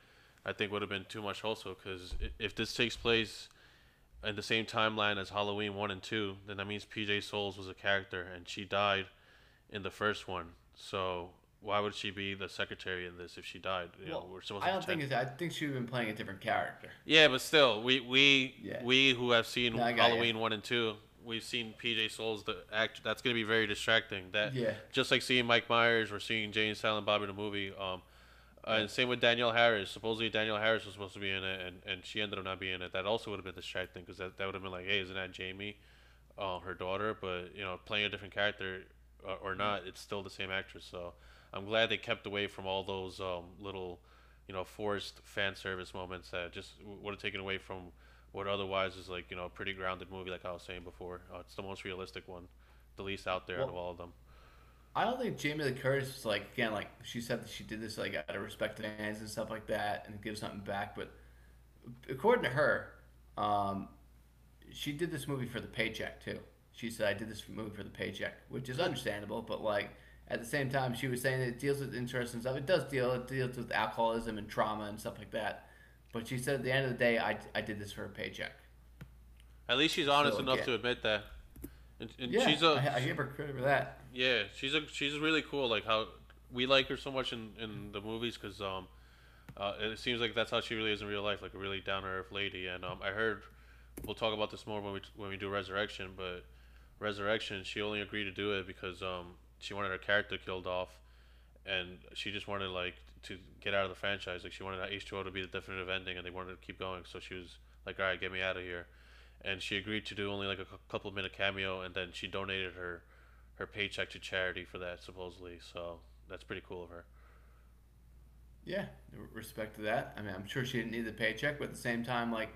I think would have been too much also because if this takes place in the same timeline as Halloween one and two, then that means PJ Soles was a character and she died in the first one. So why would she be the secretary in this if she died? You know, Well, we're supposed I to don't think pretend- it's, I think she would have been playing a different character. yeah, but still, we we Yeah. we who have seen No, Halloween one and two, we've seen PJ Soles the act. That's gonna be very distracting. That Yeah. just like seeing Mike Myers or seeing Jay and Silent Bob in a movie. Um, uh, and same with Danielle Harris. Supposedly Danielle Harris was supposed to be in it, and, and she ended up not being in it. That also would have been the distracting thing because that, that would have been like, hey, isn't that Jamie, uh, her daughter? But you know, playing a different character uh, or not, it's still the same actress. So I'm glad they kept away from all those um, little, you know, forced fan service moments that just would have taken away from what otherwise is like you know a pretty grounded movie, like I was saying before. Uh, it's the most realistic one, the least out there out of all of them. I don't think Jamie Lee Curtis was like again like she said that she did this like out of respect to fans and stuff like that and give something back. But according to her, um, she did this movie for the paycheck too. She said I did this movie for the paycheck, which is understandable. But like at the same time, she was saying it deals with interesting stuff. It does deal it deals with alcoholism and trauma and stuff like that. But she said at the end of the day, I, I did this for a paycheck. At least she's honest So, enough yeah. to admit that. And, and Yeah, she's a I, I give her credit for that. Yeah, she's a she's really cool. Like how we like her so much in, in the movies because um, uh, it seems like that's how she really is in real life, like a really down to earth lady. And um, I heard we'll talk about this more when we when we do Resurrection, but Resurrection she only agreed to do it because um she wanted her character killed off, and she just wanted like to get out of the franchise. Like she wanted H two O to be the definitive ending, and they wanted to keep going. So she was like, "All right, get me out of here," and she agreed to do only like a couple minute cameo, and then she donated her her paycheck to charity for that supposedly. So that's pretty cool of her. Yeah, respect to that. I mean, I'm sure she didn't need the paycheck, but at the same time, like,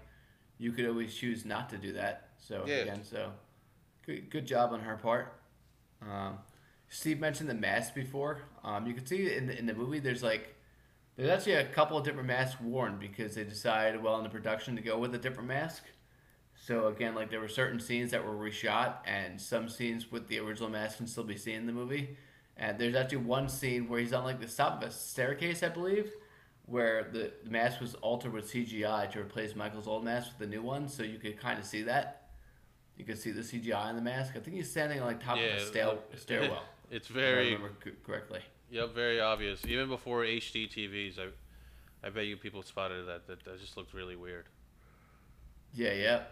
you could always choose not to do that. So Yeah. again, so good, good job on her part. Um, Steve mentioned the mask before. Um, you can see in the, in the movie, there's like, there's actually a couple of different masks worn because they decided well in the production to go with a different mask. So again, like there were certain scenes that were reshot, and some scenes with the original mask can still be seen in the movie. And there's actually one scene where he's on like the top of a staircase, I believe, where the, mask was altered with CGI to replace Michael's old mask with the new one, so you could kind of see that. You could see the CGI on the mask. I think he's standing on like top of a stair- uh, stairwell. (laughs) It's if I very remember correctly. Yep, very obvious. Even before HD TVs, I, I bet you people spotted that. That, that just looked really weird. Yeah, yeah.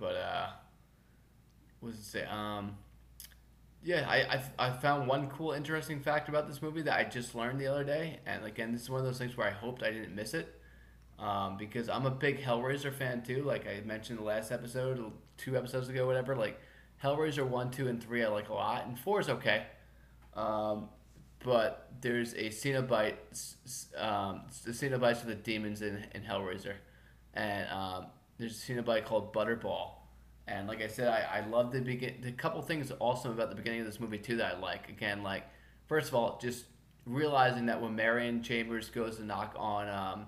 But uh what does it say? Um yeah, I, I I found one cool interesting fact about this movie that I just learned the other day, and again, this is one of those things where I hoped I didn't miss it, um, because I'm a big Hellraiser fan too. Like I mentioned the last episode, two episodes ago, whatever. Like Hellraiser one, two, and three I like a lot, and four is okay. Um, but there's a Cenobite, um, the Cenobites are the demons in, in Hellraiser, and um, there's a Cenobite called Butterball, and like I said, I, I love the begin. The couple things awesome about the beginning of this movie too that I like. Again, like first of all, just realizing that when Marion Chambers goes to knock on um,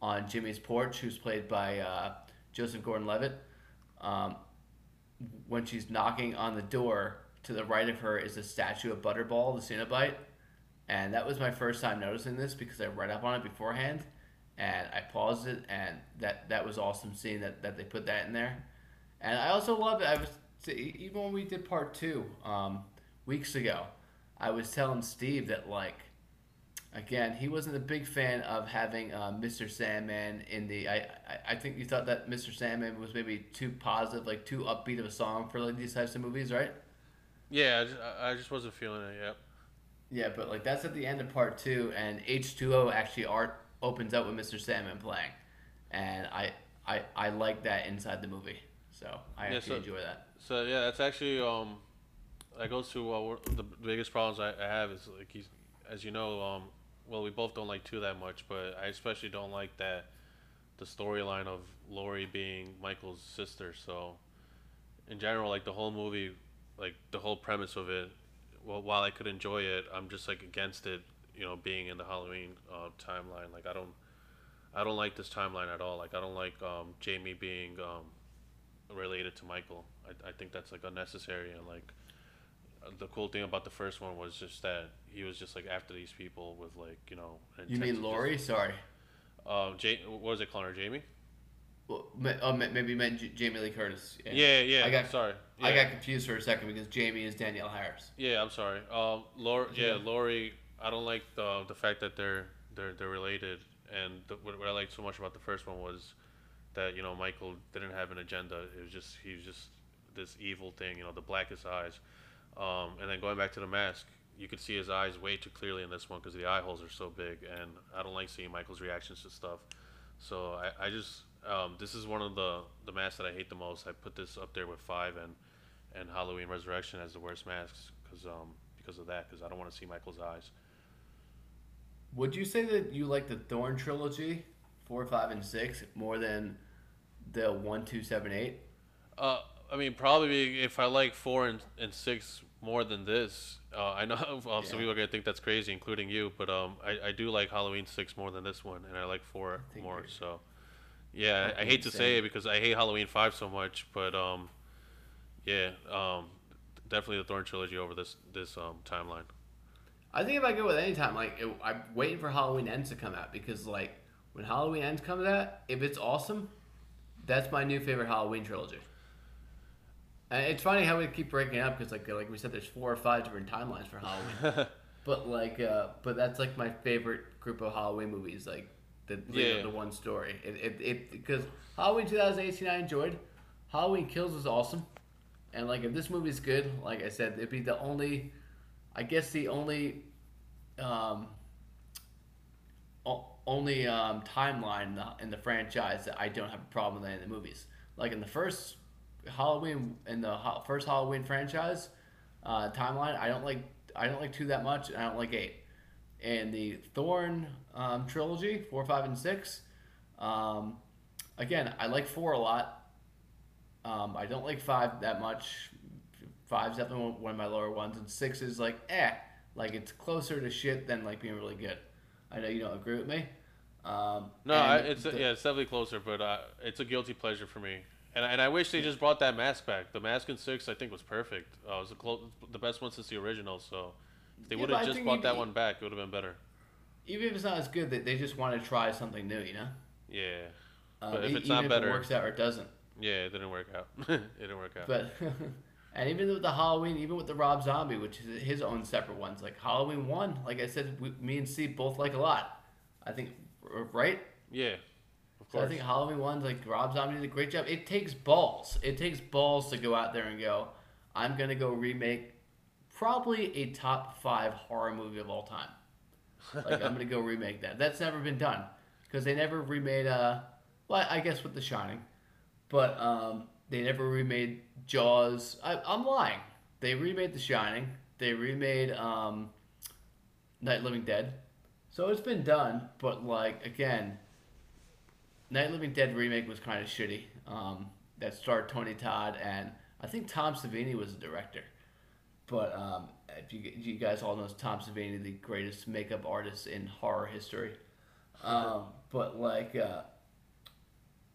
on Jimmy's porch, who's played by uh, Joseph Gordon-Levitt, um, when she's knocking on the door, to the right of her is a statue of Butterball, the Cenobite. And that was my first time noticing this because I read up on it beforehand and I paused it and that, that was awesome seeing that, that they put that in there. And I also love it. I was even when we did part two um, weeks ago, I was telling Steve that like again he wasn't a big fan of having uh, Mr. Sandman in the. I, I I think you thought that Mr. Sandman was maybe too positive, like too upbeat of a song for like these types of movies, right? Yeah, I just, I just wasn't feeling it. Yep. Yeah, but like that's at the end of part two, and H two O actually art opens up with Mr. Sandman playing, and I I I like that inside the movie, so I Yeah, actually so- enjoy that. So yeah, that's actually um, that goes to uh, the biggest problems I, I have is like he's, as you know, um, well we both don't like two that much, but I especially don't like that the storyline of Laurie being Michael's sister. So in general, like the whole movie, like the whole premise of it, well, while I could enjoy it, I'm just like against it. You know, being in the Halloween uh, timeline, like I don't, I don't like this timeline at all. Like I don't like um, Jamie being um, related to Michael. I, I think that's like unnecessary and like uh, the cool thing about the first one was just that he was just like after these people with like you know. You mean to just- Laurie? Sorry. Uh, Jay, what was it, calling her Jamie? Well, oh, maybe you meant J- Jamie Lee Curtis. Yeah, yeah. I got sorry. I got confused for a second because Jamie is Danielle Harris. Yeah, I'm sorry. Um, yeah, Yeah. Laurie. I don't like the the fact that they're they're they're related, and the, what, what I liked so much about the first one was that you know Michael didn't have an agenda. It was just he was just this evil thing, you know, the blackest eyes. Um, and then going back to the mask, you could see his eyes way too clearly in this one because the eye holes are so big, and I don't like seeing Michael's reactions to stuff. So I, I just um, this is one of the the masks that I hate the most. I put this up there with five and and Halloween Resurrection as the worst masks because um because of that because I don't want to see Michael's eyes. Would you say that you like the Thorn trilogy, four, five, and six, more than the one, two, seven, eight? Uh, I mean probably if I like four and, and six more than this, uh, I know (laughs) um, some people are gonna think that's crazy, including you, but um I, I do like Halloween six more than this one, and I like four I more. you're- So yeah, I, I hate to say it because I hate Halloween five so much, but um yeah um definitely the Thorn trilogy over this this um timeline. I think if I go with any time, like it, I'm waiting for Halloween Ends to come out because like when Halloween Ends comes out, if it's awesome, that's my new favorite Halloween trilogy. And it's funny how we keep breaking it up because like like we said, there's four or five different timelines for Halloween. (laughs) but like, uh, but that's like my favorite group of Halloween movies. Like the Yeah. the, one story. It it, it because Halloween 2018 I enjoyed. Halloween Kills was awesome. And like if this movie's good, like I said, it'd be the only I guess the only um, only um, timeline in the, in the franchise that I don't have a problem with any of the movies. Like in the first Halloween in the ho- first Halloween franchise uh, timeline, I don't like I don't like two that much. and I don't like eight. And the Thorn um, trilogy, four, five, and six. Um, again, I like four a lot. Um, I don't like five that much. Five's definitely one- one of my lower ones, and six is like eh, like it's closer to shit than like being really good. I know you don't agree with me. Um, No, I, it's the- yeah, it's definitely closer, but uh, it's a guilty pleasure for me. And, and I wish they just brought that mask back. The mask in six, I think, was perfect. Uh, it was the, clo- the best one since the original. So if they Yeah, would have just brought that one back, it would have been better. even if it's not as good, they, they just want to try something new, you know. Yeah, Um, But if it's even not if better- it works out or it doesn't. yeah, it didn't work out. (laughs) it didn't work out. But (laughs) and even with the Halloween, even with the Rob Zombie, which is his own separate ones, like Halloween one, like I said, we, me and Steve both like a lot. I think, right? yeah, of So course. I think Halloween one's like Rob Zombie did a great job. It takes balls. It takes balls to go out there and go, I'm gonna go remake probably a top five horror movie of all time. Like I'm gonna go (laughs) remake that. That's never been done because they never remade. Uh, well, I guess with The Shining, but um, they never remade Jaws. I, I'm lying. They remade The Shining. They remade um, Night Living Dead. So it's been done, but like again, Night Living Dead remake was kind of shitty. Um, that starred Tony Todd and I think Tom Savini was the director. But um, if you, you guys all know Tom Savini, the greatest makeup artist in horror history. Um, but like, uh,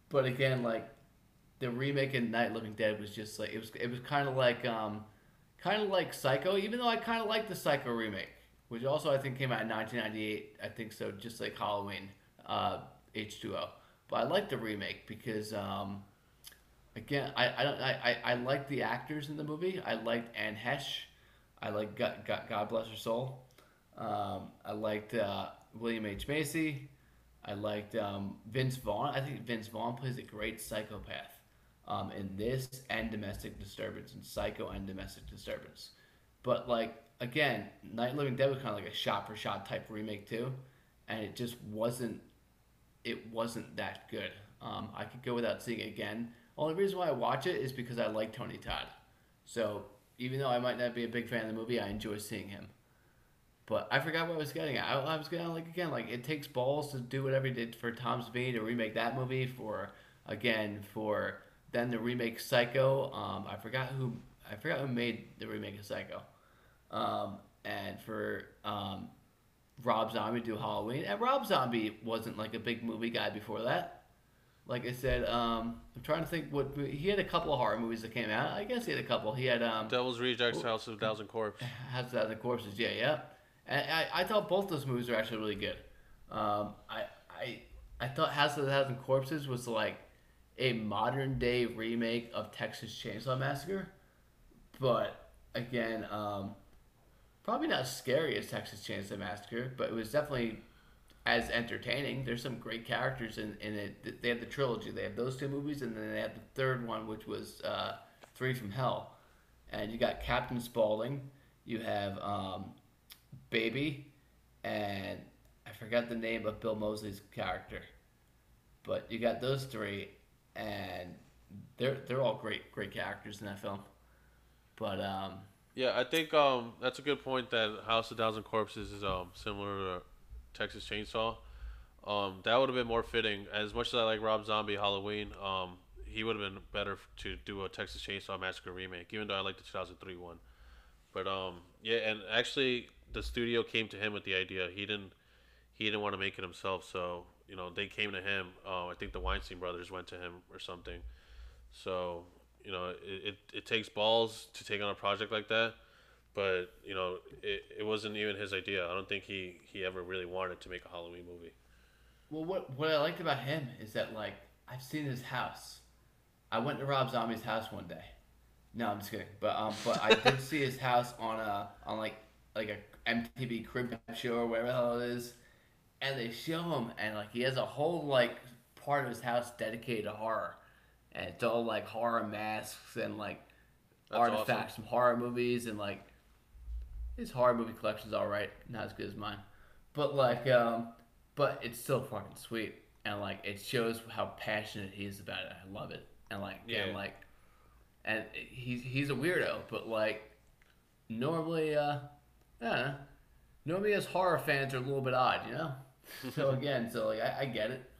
but again, like the remake of Night Living Dead was just like it was. It was kind of like, um, kind of like Psycho. Even though I kind of like the Psycho remake, which also I think came out in 1998. I think so, just like Halloween, uh, H2O. But I like the remake because. Um, Again, I, I don't I, I, I like the actors in the movie. I liked Anne Heche. I like God, God, God bless her soul. Um, I liked uh, William H Macy. I liked um, Vince Vaughn. I think Vince Vaughn plays a great psychopath um, in this and Domestic Disturbance and Psycho and Domestic Disturbance. But like again, Night Living Dead was kind of like a shot for shot type remake too, and it just wasn't. It wasn't that good. Um, I could go without seeing it again. Only reason why I watch it is because I like Tony Todd. So even though I might not be a big fan of the movie, I enjoy seeing him. But I forgot what I was getting at. I, I was getting like again, like it takes balls to do whatever he did for Tom Savini to remake that movie. For again, for then the remake Psycho. Um, I forgot who I forgot who made the remake of Psycho. Um, and for um, Rob Zombie to do Halloween, and Rob Zombie wasn't like a big movie guy before that. Like I said, um, I'm trying to think what he had a couple of horror movies that came out. I guess he had a couple. He had um, Devil's Rejects, House of Thousand Corpse. (laughs) House of Thousand Corpses. Yeah, yeah. And I, I thought both those movies were actually really good. Um, I, I, I thought House of Thousand Corpses was like a modern day remake of Texas Chainsaw Massacre, but again, um, probably not as scary as Texas Chainsaw Massacre, but it was definitely as entertaining. There's some great characters in, in it. They have the trilogy. They have those two movies, and then they have the third one, which was uh, Three from Hell. And you got Captain Spaulding. You have um, Baby, and I forgot the name of Bill Moseley's character. But you got those three, and they're they're all great great characters in that film. But um, Yeah, I think um, that's a good point. That House of Thousand Corpses is um, similar to Texas Chainsaw. Um, that would have been more fitting. As much as I like Rob Zombie Halloween, um, he would have been better to do a Texas Chainsaw Massacre remake. Even though I like the 2003 one, but um, yeah, and actually the studio came to him with the idea. He didn't he didn't want to make it himself, so you know they came to him. Uh, I think the Weinstein brothers went to him or something. So you know it, it, it takes balls to take on a project like that but you know it, it wasn't even his idea i don't think he he ever really wanted to make a halloween movie Well, what what I liked about him is that like I've seen his house. I went to Rob Zombie's house one day. No, I'm just kidding. But um, but I did (laughs) see his house on a on like like a MTV crib show or whatever the hell it is, and they show him and like he has a whole like part of his house dedicated to horror, and it's all like horror masks and like That's artifacts from horror movies and like his horror movie collection's all right, not as good as mine, but like um, but it's still fucking sweet, and like it shows how passionate he is about it. I love it, and like yeah, Yeah. like, and he's he's a weirdo, but like normally, uh, I don't know, normally as horror fans are a little bit odd, you know. (laughs) so again, so like I, I get it,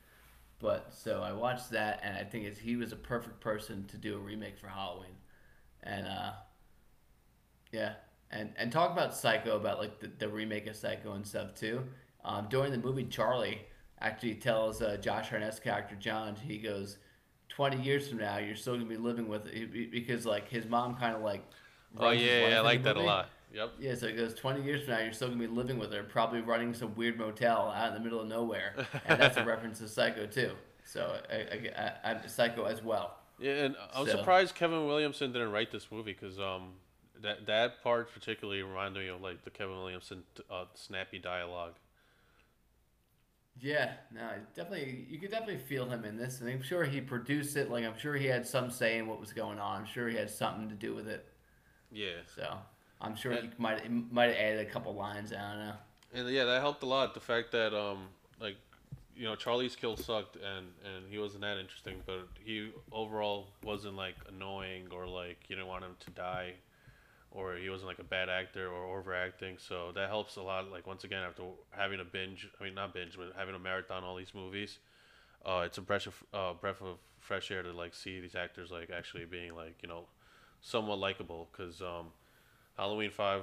but so I watched that, and I think it's he was a perfect person to do a remake for Halloween, and uh, yeah, and and talk about Psycho, about like the, the remake of Psycho and stuff too. Um, during the movie, Charlie actually tells uh, Josh Hartnett's character John, he goes, 20 years from now, you're still gonna be living with it because like his mom kind of like. Oh yeah, yeah, I like that a lot. Yep. Yeah, so it goes 20 years from now, you're still gonna be living with her, probably running some weird motel out in the middle of nowhere, (laughs) and that's a reference to Psycho too. So I, I, I, I'm Psycho as well. Yeah, and I'm So- surprised Kevin Williamson didn't write this movie because um that that part particularly reminded me of like the Kevin Williamson uh, snappy dialogue. Yeah, no, definitely. You could definitely feel him in this, and I'm sure he produced it. Like I'm sure he had some say in what was going on. I'm sure he had something to do with it. Yeah, So I'm sure he might might have added a couple lines. I don't know. and yeah, that helped a lot. The fact that um like you know Charlie's kill sucked and and he wasn't that interesting, but he overall wasn't like annoying or like you didn't want him to die. Or he wasn't like a bad actor or overacting, so that helps a lot. Like once again, after having a binge, I mean not binge, but having a marathon all these movies, uh, it's a breath of uh, breath of fresh air to like see these actors like actually being like you know somewhat likable. Because um, Halloween Five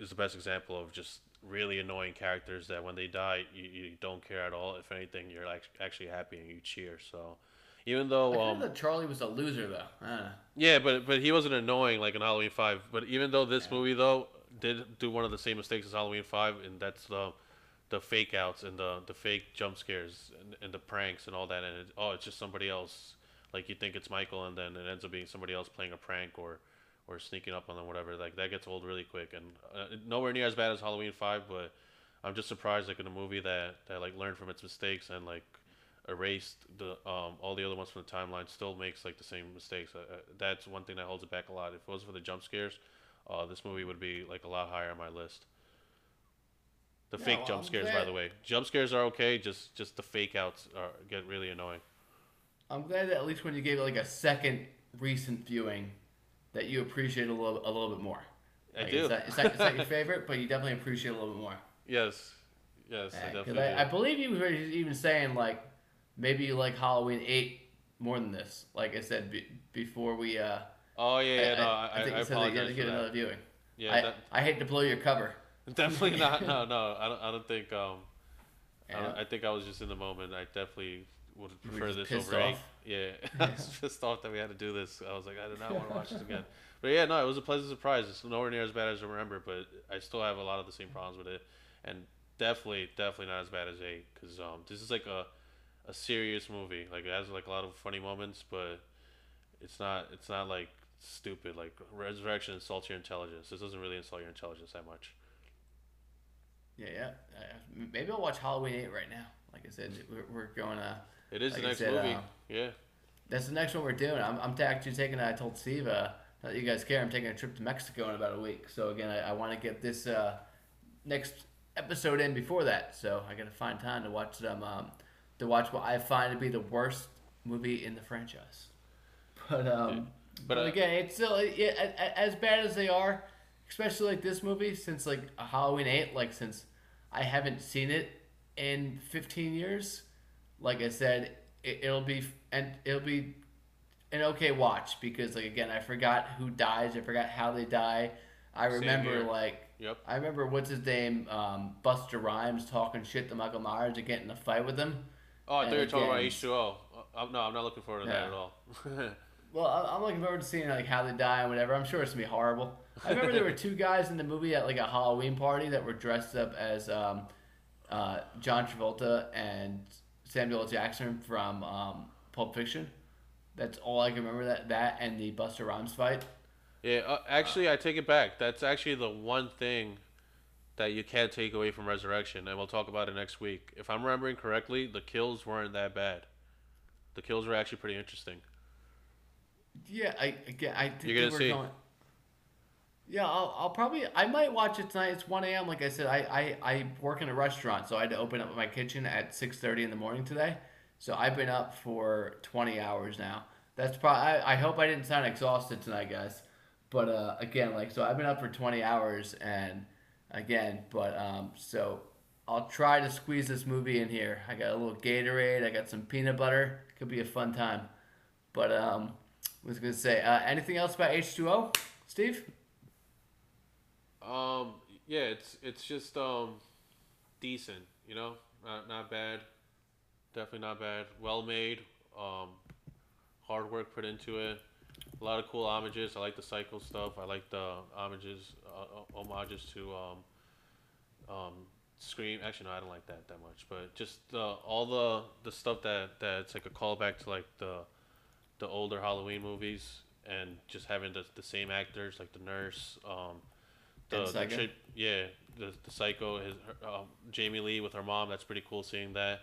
is the best example of just really annoying characters that when they die you, you don't care at all. If anything, you're like actually happy and you cheer. So even though um, that Charlie was a loser though. Yeah, but but he wasn't annoying like in Halloween Five. But even though this Yeah. movie though did do one of the same mistakes as Halloween Five, and that's the the fake outs and the the fake jump scares and, and the pranks and all that, and it, oh, it's just somebody else. Like you think it's Michael, and then it ends up being somebody else playing a prank or or sneaking up on them, whatever. Like that gets old really quick, and uh, nowhere near as bad as Halloween Five. But I'm just surprised, like in a movie that that like learned from its mistakes and like erased the um, all the other ones from the timeline still makes like the same mistakes. Uh, uh, that's one thing that holds it back a lot. If it wasn't for the jump scares, uh, this movie would be like a lot higher on my list. The fake jump I'm scares, by the way, jump scares are okay. Just just the fake outs are, get really annoying. I'm glad that at least when you gave it like a second recent viewing, that you appreciate a little a little bit more. I Like, do. It's not, it's, not, it's not your (laughs) favorite, but you definitely appreciate a little bit more. yes, yes, I definitely I, I believe you were even saying like maybe you like Halloween eight more than this. Like I said be, before we. Uh, oh yeah, yeah, no, I, I, think I you said that you had apologize to get that. another viewing. Yeah, I, that, I hate to blow your cover. (laughs) definitely not. No, (laughs) no, I don't. I don't think. Um, I, don't, I think I was just in the moment. I definitely would prefer this over eight. off. Yeah, (laughs) (laughs) I was pissed off that we had to do this. I was like, I did not want to watch this again. (laughs) But yeah, no, it was a pleasant surprise. It's nowhere near as bad as I remember, but I still have a lot of the same problems with it, and definitely, definitely not as bad as eight. Because um, this is like a, a serious movie. Like it has like a lot of funny moments, but it's not. It's not like stupid. Like Resurrection insults your intelligence. This doesn't really insult your intelligence that much. Yeah, yeah. Uh, maybe I'll watch Halloween eight right now. Like I said, we're, we're going to. It is Like the next said, movie. uh, yeah. That's the next one we're doing. I'm, I'm actually taking. I told Steve, uh, not that you guys care. I'm taking a trip to Mexico in about a week. So again, I, I want to get this uh, next episode in before that. So I got to find time to watch them. Um, to watch what I find to be the worst movie in the franchise. But um, But, but, uh, again, it's still yeah, as bad as they are, especially like this movie. Since like Halloween eight, like since I haven't seen it in 15 years. Like I said, it, it'll be and it'll be an okay watch because like again, I forgot who dies. I forgot how they die. I remember like Yep. I remember what's his name, um, Busta Rhymes talking shit to Michael Myers and getting in a fight with him. Oh, I thought you were talking about again- H two O. Uh, no, I'm not looking forward to that at all. (laughs) Well, I'm looking forward to seeing like how they die and whatever. I'm sure it's gonna be horrible. I remember there were two guys in the movie at like a Halloween party that were dressed up as um, uh, John Travolta and Samuel Jackson from um, Pulp Fiction. That's all I can remember. That that and the Busta Rhymes fight. yeah, uh, actually, I take it back. That's actually the one thing that you can't take away from Resurrection, and we'll talk about it next week. If I'm remembering correctly, the kills weren't that bad. The kills were actually pretty interesting. Yeah, I again I think You're gonna were see. going. Yeah, I'll, I'll probably I might watch it tonight. It's one a.m. Like I said, I, I, I work in a restaurant, so I had to open up my kitchen at six thirty in the morning today. So I've been up for twenty hours now. That's probably. I, I hope I didn't sound exhausted tonight, guys. But uh, again, like so, I've been up for twenty hours, and again, but um, so I'll try to squeeze this movie in here. I got a little Gatorade. I got some peanut butter. Could be a fun time. But um, I was gonna say uh, anything else about H two O, Steve? Um, yeah, it's it's just um, decent. You know, not not bad. Definitely not bad. Well made. Um, hard work put into it. A lot of cool homages. I like the Psycho stuff. I like the homages, uh, uh, homages to um, um, Scream. Actually, no, I don't like that that much. But just the all the the stuff that that's like a callback to like the the older Halloween movies and just having the, the same actors like the nurse, um, the, the chick, yeah, the the psycho, his her, um, Jamie Lee with her mom. That's pretty cool seeing that.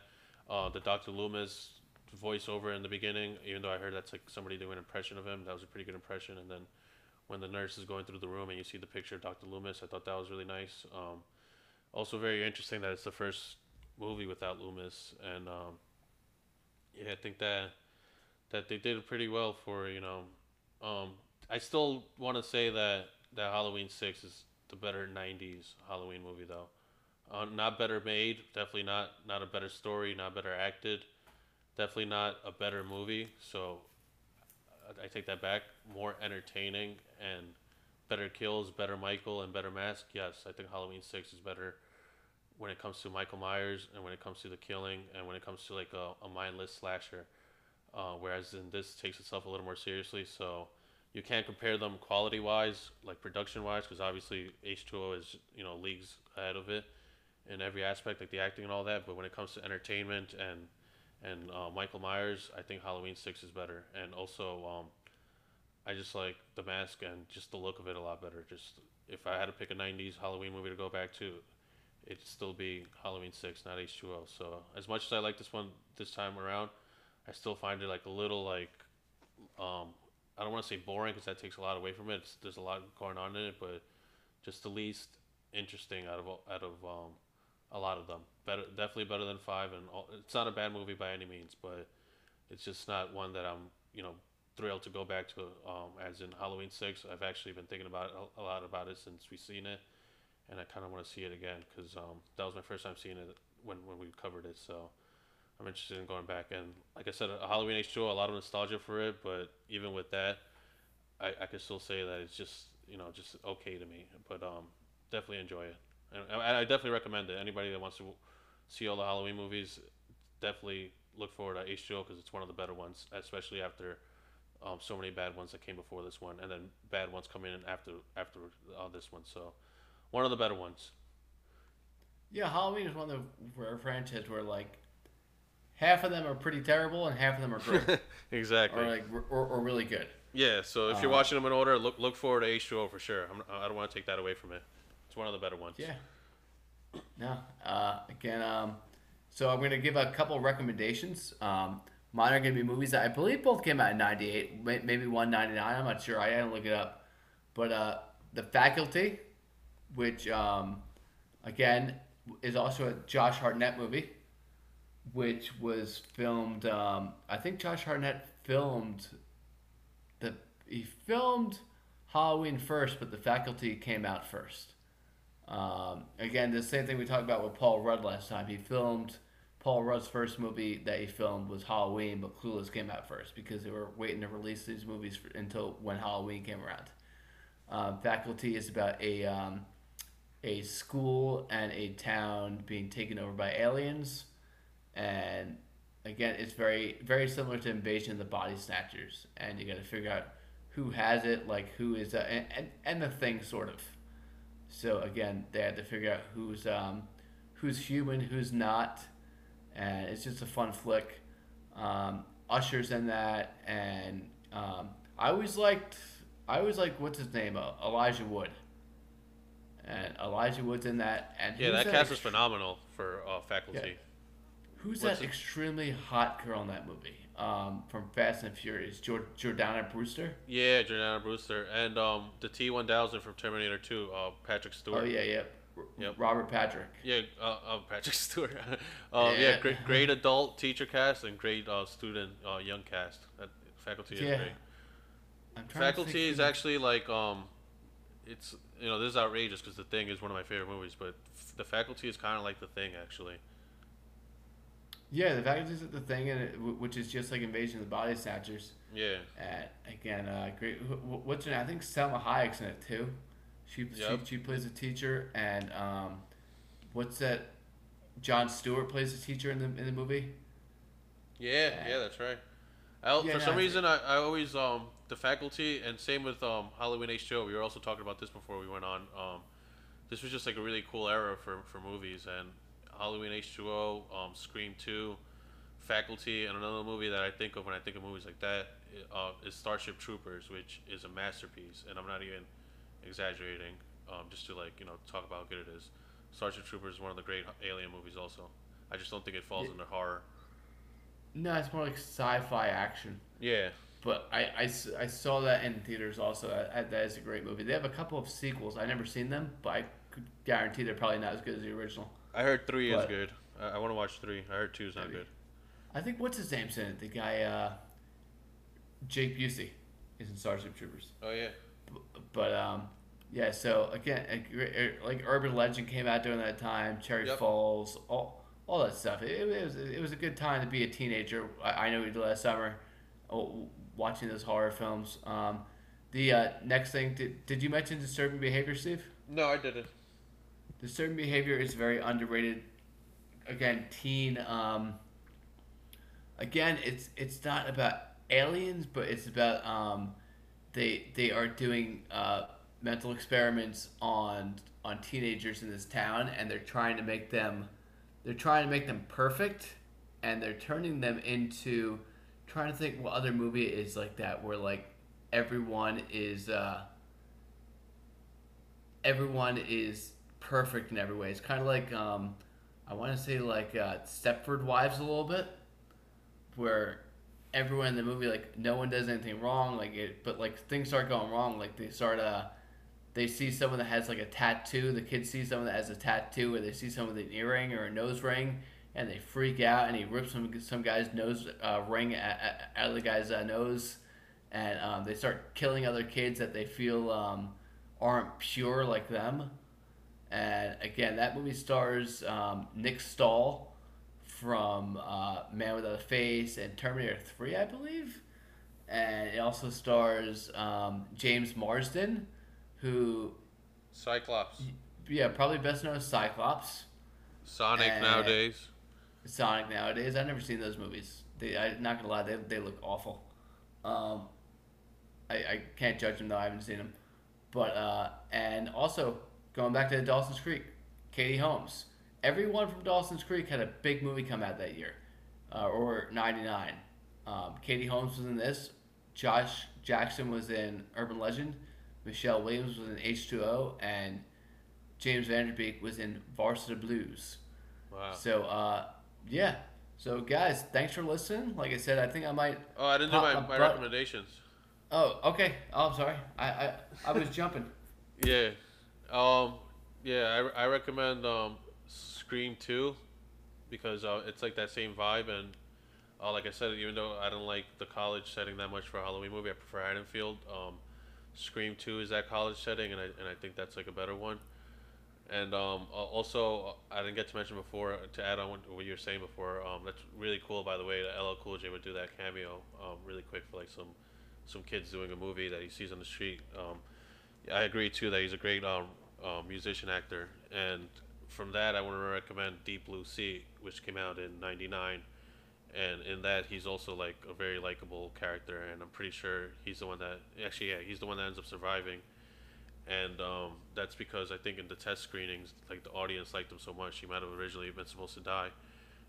Uh, the Doctor Loomis voiceover in the beginning, even though I heard that's like somebody doing an impression of him, that was a pretty good impression. And then when the nurse is going through the room and you see the picture of Doctor Loomis, I thought that was really nice. Um, also very interesting that it's the first movie without Loomis, and um, yeah, I think that that they did pretty well for you know. Um, I still want to say that that Halloween Six is the better '90s Halloween movie though. Uh, not better made, definitely not not a better story, not better acted, definitely not a better movie. So I, I take that back. More entertaining and better kills, better Michael, and better mask. Yes, I think Halloween Six is better when it comes to Michael Myers and when it comes to the killing and when it comes to like a, a mindless slasher. Uh, whereas in this takes itself a little more seriously. So you can't compare them quality wise, like production wise, because obviously H2O is you know leagues ahead of it in every aspect, like the acting and all that. But when it comes to entertainment and and uh, Michael Myers, I think Halloween Six is better. And also, um, I just like the mask and just the look of it a lot better. Just if I had to pick a '90s Halloween movie to go back to, it'd still be Halloween Six, not H2O. So as much as I like this one this time around, I still find it like a little like, um, I don't want to say boring because that takes a lot away from it. It's, there's a lot going on in it, but just the least interesting out of out of um, a lot of them. Better, definitely better than five, and all, it's not a bad movie by any means, but it's just not one that I'm you know thrilled to go back to. Um, as in Halloween Six, I've actually been thinking about it, a, lot about it since we've seen it, and I kind of want to see it again because um, that was my first time seeing it when when we covered it. So I'm interested in going back. And like I said, Halloween H2O, a lot of nostalgia for it, but even with that, I, I could still say that it's just you know just okay to me. But um, definitely enjoy it, and I, I definitely recommend it. Anybody that wants to see all the Halloween movies, definitely look forward to H2O because it's one of the better ones, especially after. Um, so many bad ones that came before this one, and then bad ones coming in after after uh, this one. So, one of the better ones. Yeah, Halloween is one of the rare franchises where like half of them are pretty terrible and half of them are great, (laughs) exactly. or like or, or really good. Yeah, so if you're Uh, watching them in order, look look forward to H2O for sure. I'm, I don't want to take that away from it. It's one of the better ones. Yeah. (clears throat) No. Uh, again, um, so I'm gonna give a couple recommendations. Um, mine are gonna be movies that I believe both came out in '98, maybe one '99. I'm not sure. I didn't look it up. But uh, The Faculty, which um, again is also a Josh Hartnett movie, which was filmed. Um, I think Josh Hartnett filmed the he filmed Halloween first, but The Faculty came out first. Um, again, the same thing we talked about with Paul Rudd last time. He filmed Paul Rudd's first movie that he filmed was Halloween, but Clueless came out first because they were waiting to release these movies for, until when Halloween came around. Um, Faculty is about a um, a school and a town being taken over by aliens, and again, it's very very similar to Invasion of the Body Snatchers, and you got to figure out who has it, like who is, uh, and, and and the thing sort of. So again, they had to figure out who's um, who's human, who's not, and it's just a fun flick. Um, Usher's in that, and um, I always liked, I always liked what's his name, uh, Elijah Wood. And Elijah Wood's in that, and Yeah, that cast is phenomenal for uh, faculty. Who's What's that it- extremely hot girl in that movie? um, from Fast and Furious, Jord- Jordana Brewster. Yeah, Jordana Brewster and um the T one thousand from Terminator Two, uh Patrick Stewart. Oh yeah, yeah. R- Yep. Robert Patrick. Yeah, uh, uh Patrick (laughs) Stewart. um, yeah, Yeah. great, great adult teacher cast and great uh, student uh, young cast. That faculty is Yeah. great. I'm trying Faculty is actually like um, it's you know this is outrageous because the thing is one of my favorite movies, but f- the faculty is kind of like the thing actually. Yeah, the faculty is the thing, and it, which is just like Invasion of the Body Snatchers. Yeah, And again, uh, great. wh- wh- What's her name? I think Salma Hayek's in it too. She Yep. she, she plays a teacher, and um, what's that? Jon Stewart plays a teacher in the in the movie. yeah, Yeah. yeah, that's right. I, Yeah, for no, some I reason, I, I always um the faculty and same with um Halloween H two. We were also talking about this before we went on. Um, this was just like a really cool era for for movies and Halloween H two O, um, Scream two, Faculty, and another movie that I think of when I think of movies like that uh, is Starship Troopers, which is a masterpiece, and I'm not even exaggerating. Um, just to like you know talk about how good it is. Starship Troopers is one of the great alien movies. Also, I just don't think it falls Yeah. under horror. No, it's more like sci-fi action. Yeah, But I, I, I saw that in theaters also. I, I, that is a great movie. They have a couple of sequels. I've never seen them, but I could guarantee they're probably not as good as the original. I heard three is good. I, I want to watch three. I heard two is not Maybe. good. I think what's his name's in it? The guy, uh, Jake Busey, is in Starship Troopers. Oh yeah. B- But um, yeah. So again, er, like Urban Legend came out during that time. Cherry Yep. Falls, all all that stuff. It, it was it was a good time to be a teenager. I, I know we did last summer, oh, watching those horror films. Um, the uh, next thing, did, did you mention disturbing behavior, Steve? No, I didn't. Disturbing behavior is very underrated. Again, teen. Um, again, it's it's not about aliens, but it's about um, they they are doing uh, mental experiments on on teenagers in this town, and they're trying to make them they're trying to make them perfect, and they're turning them into trying to think what other movie is like that where like everyone is. Uh, everyone is perfect in every way. It's kind of like um, I want to say like uh, Stepford Wives a little bit, where everyone in the movie like no one does anything wrong, like it, but like things start going wrong. Like they start uh, they see someone that has like a tattoo. The kids see someone that has a tattoo, or they see someone with an earring or a nose ring. And they freak out, and he rips some some guy's nose uh, ring a- a- out of the guy's uh, nose, and um, they start killing other kids that they feel um, aren't pure like them. And again, that movie stars um, Nick Stahl from uh, Man Without a Face and Terminator 3, I believe. And it also stars um, James Marsden, who, Cyclops. yeah, probably best known as Cyclops. Sonic Uh, nowadays. Sonic nowadays. I've never seen those movies. They, I'm not gonna lie, they, they look awful. Um, I, I can't judge them though. I haven't seen them. But uh, and also going back to Dawson's Creek, Katie Holmes. Everyone from Dawson's Creek had a big movie come out that year, uh, or '99. Um, Katie Holmes was in this. Josh Jackson was in Urban Legend. Michelle Williams was in H2O, and James Van Der Beek was in Varsity Blues. Wow. So, uh, yeah. So, guys, thanks for listening. Like I said, I think I might. Oh, I didn't do my, my my recommendations. Oh, okay. Oh, I'm sorry. I I, I was jumping. Yeah. Um. Yeah, I, I recommend um, Scream Two, because uh, it's like that same vibe and, uh, like I said, even though I don't like the college setting that much for a Halloween movie, I prefer Haddonfield. Um, Scream Two is that college setting, and I and I think that's like a better one. And um, also, uh, I didn't get to mention before to add on what what you were saying before. Um, that's really cool, by the way. That LL Cool J would do that cameo, um, really quick for like some, some kids doing a movie that he sees on the street. Um, I agree too that he's a great um, um, musician actor, and from that I want to recommend Deep Blue Sea, which came out in '99, and in that he's also like a very likable character, and I'm pretty sure he's the one that actually yeah he's the one that ends up surviving, and um, that's because I think in the test screenings like the audience liked him so much he might have originally been supposed to die,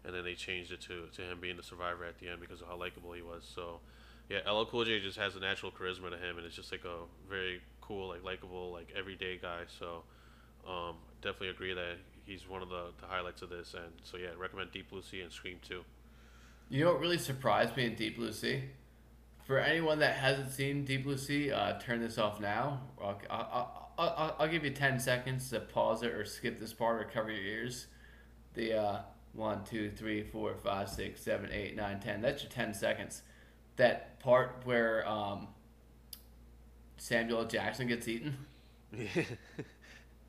and then they changed it to to him being the survivor at the end because of how likable he was. So yeah, LL Cool J just has a natural charisma to him, and it's just like a very cool, like likable, like everyday guy. So um, definitely agree that he's one of the, the highlights of this. And so yeah, recommend Deep Blue Sea and Scream 2. You know what really surprised me in Deep Blue Sea? For anyone that hasn't seen Deep Blue Sea, uh, turn this off now. I'll, I'll, I'll, I'll give you 10 seconds to pause it or skip this part or cover your ears. The uh, 1, 2, 3, 4, 5, 6, 7, 8, 9, 10. That's your 10 seconds. That part where um, Samuel Jackson gets eaten. (laughs)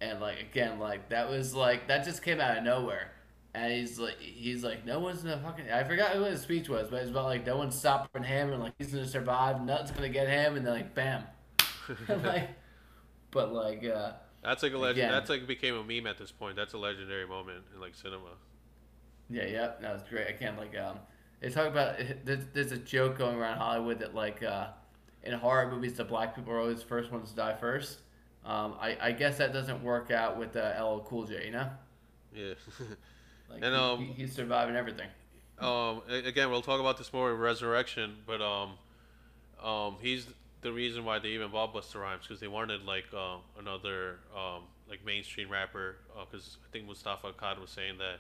and like again, like that was like that just came out of nowhere. And he's like, he's like, no one's gonna fucking. I forgot what his speech was, but it's about like no one's stopping him, and like he's gonna survive, nothing's gonna get him, and then like bam, (laughs) (laughs) like, but like, uh, That's like a legend. Again. That's like became a meme at this point. That's a legendary moment in like cinema. yeah, yeah, that was great. Again, like, um, they talk about there's, there's a joke going around Hollywood that like, uh, in horror movies, the black people are always the first ones to die first. Um, I, I guess that doesn't work out with uh, LL Cool J, you know? Yeah. (laughs) Like, And, um, he, he's surviving everything. um. Again, we'll talk about this more in Resurrection, but um, um, he's the reason why they even bought Busta Rhymes because they wanted like uh, another um like mainstream rapper because I think Moustapha Akkad was saying that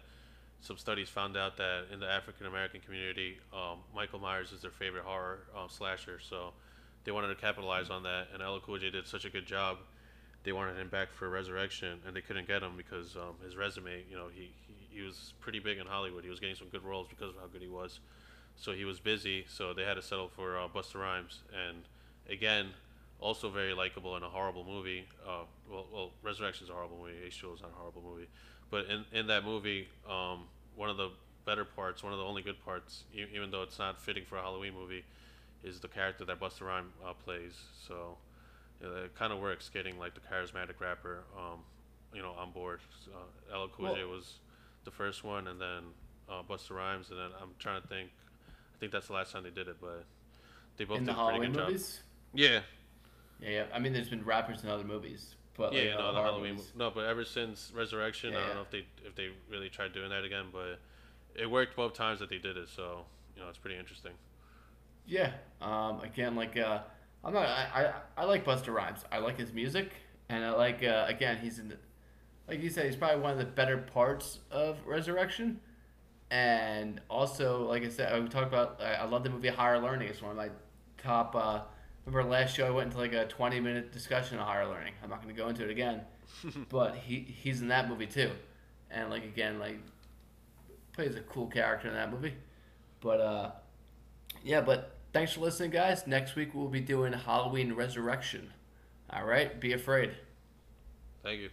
some studies found out that in the African American community, um, Michael Myers is their favorite horror um, slasher. So they wanted to capitalize on that, and LL Cool J did such a good job. They wanted him back for Resurrection, and they couldn't get him because um, his resume, you know, he, he he was pretty big in Hollywood. He was getting some good roles because of how good he was. So he was busy, so they had to settle for uh, Busta Rhymes, and again, also very likable in a horrible movie. Uh, well, well, is a horrible movie. H2O is not a horrible movie, but in in that movie, um, one of the better parts, one of the only good parts, e- even though it's not fitting for a Halloween movie, is the character that Busta Rhymes uh, plays. So you know, it kind of works getting like the charismatic rapper, um, you know, on board. Uh, LL Cool J was the first one, and then uh, Busta Rhymes, and then I'm trying to think. I think that's the last time they did it, but they both In the did a pretty Halloween good job. movies? Yeah, Yeah, yeah. I mean, there's been rappers in other movies, but yeah, like, you uh, the Halloween. movies. No, but ever since Resurrection, I don't yeah. know if they if they really tried doing that again, but it worked both times that they did it. So you know, it's pretty interesting. Yeah. Um, again, like uh, I'm not. I, I I like Busta Rhymes. I like his music, and I like uh, again he's in. The, like you said, he's probably one of the better parts of Resurrection, and also like I said, we talked about. I, I love the movie Higher Learning. It's one of my top. Uh, remember last show I went into like a 20 minute discussion on Higher Learning. I'm not going to go into it again, (laughs) but he he's in that movie too, and like again like plays a cool character in that movie, but uh. Yeah, but thanks for listening, guys. Next week we'll be doing Halloween Resurrection. All right, be afraid. Thank you.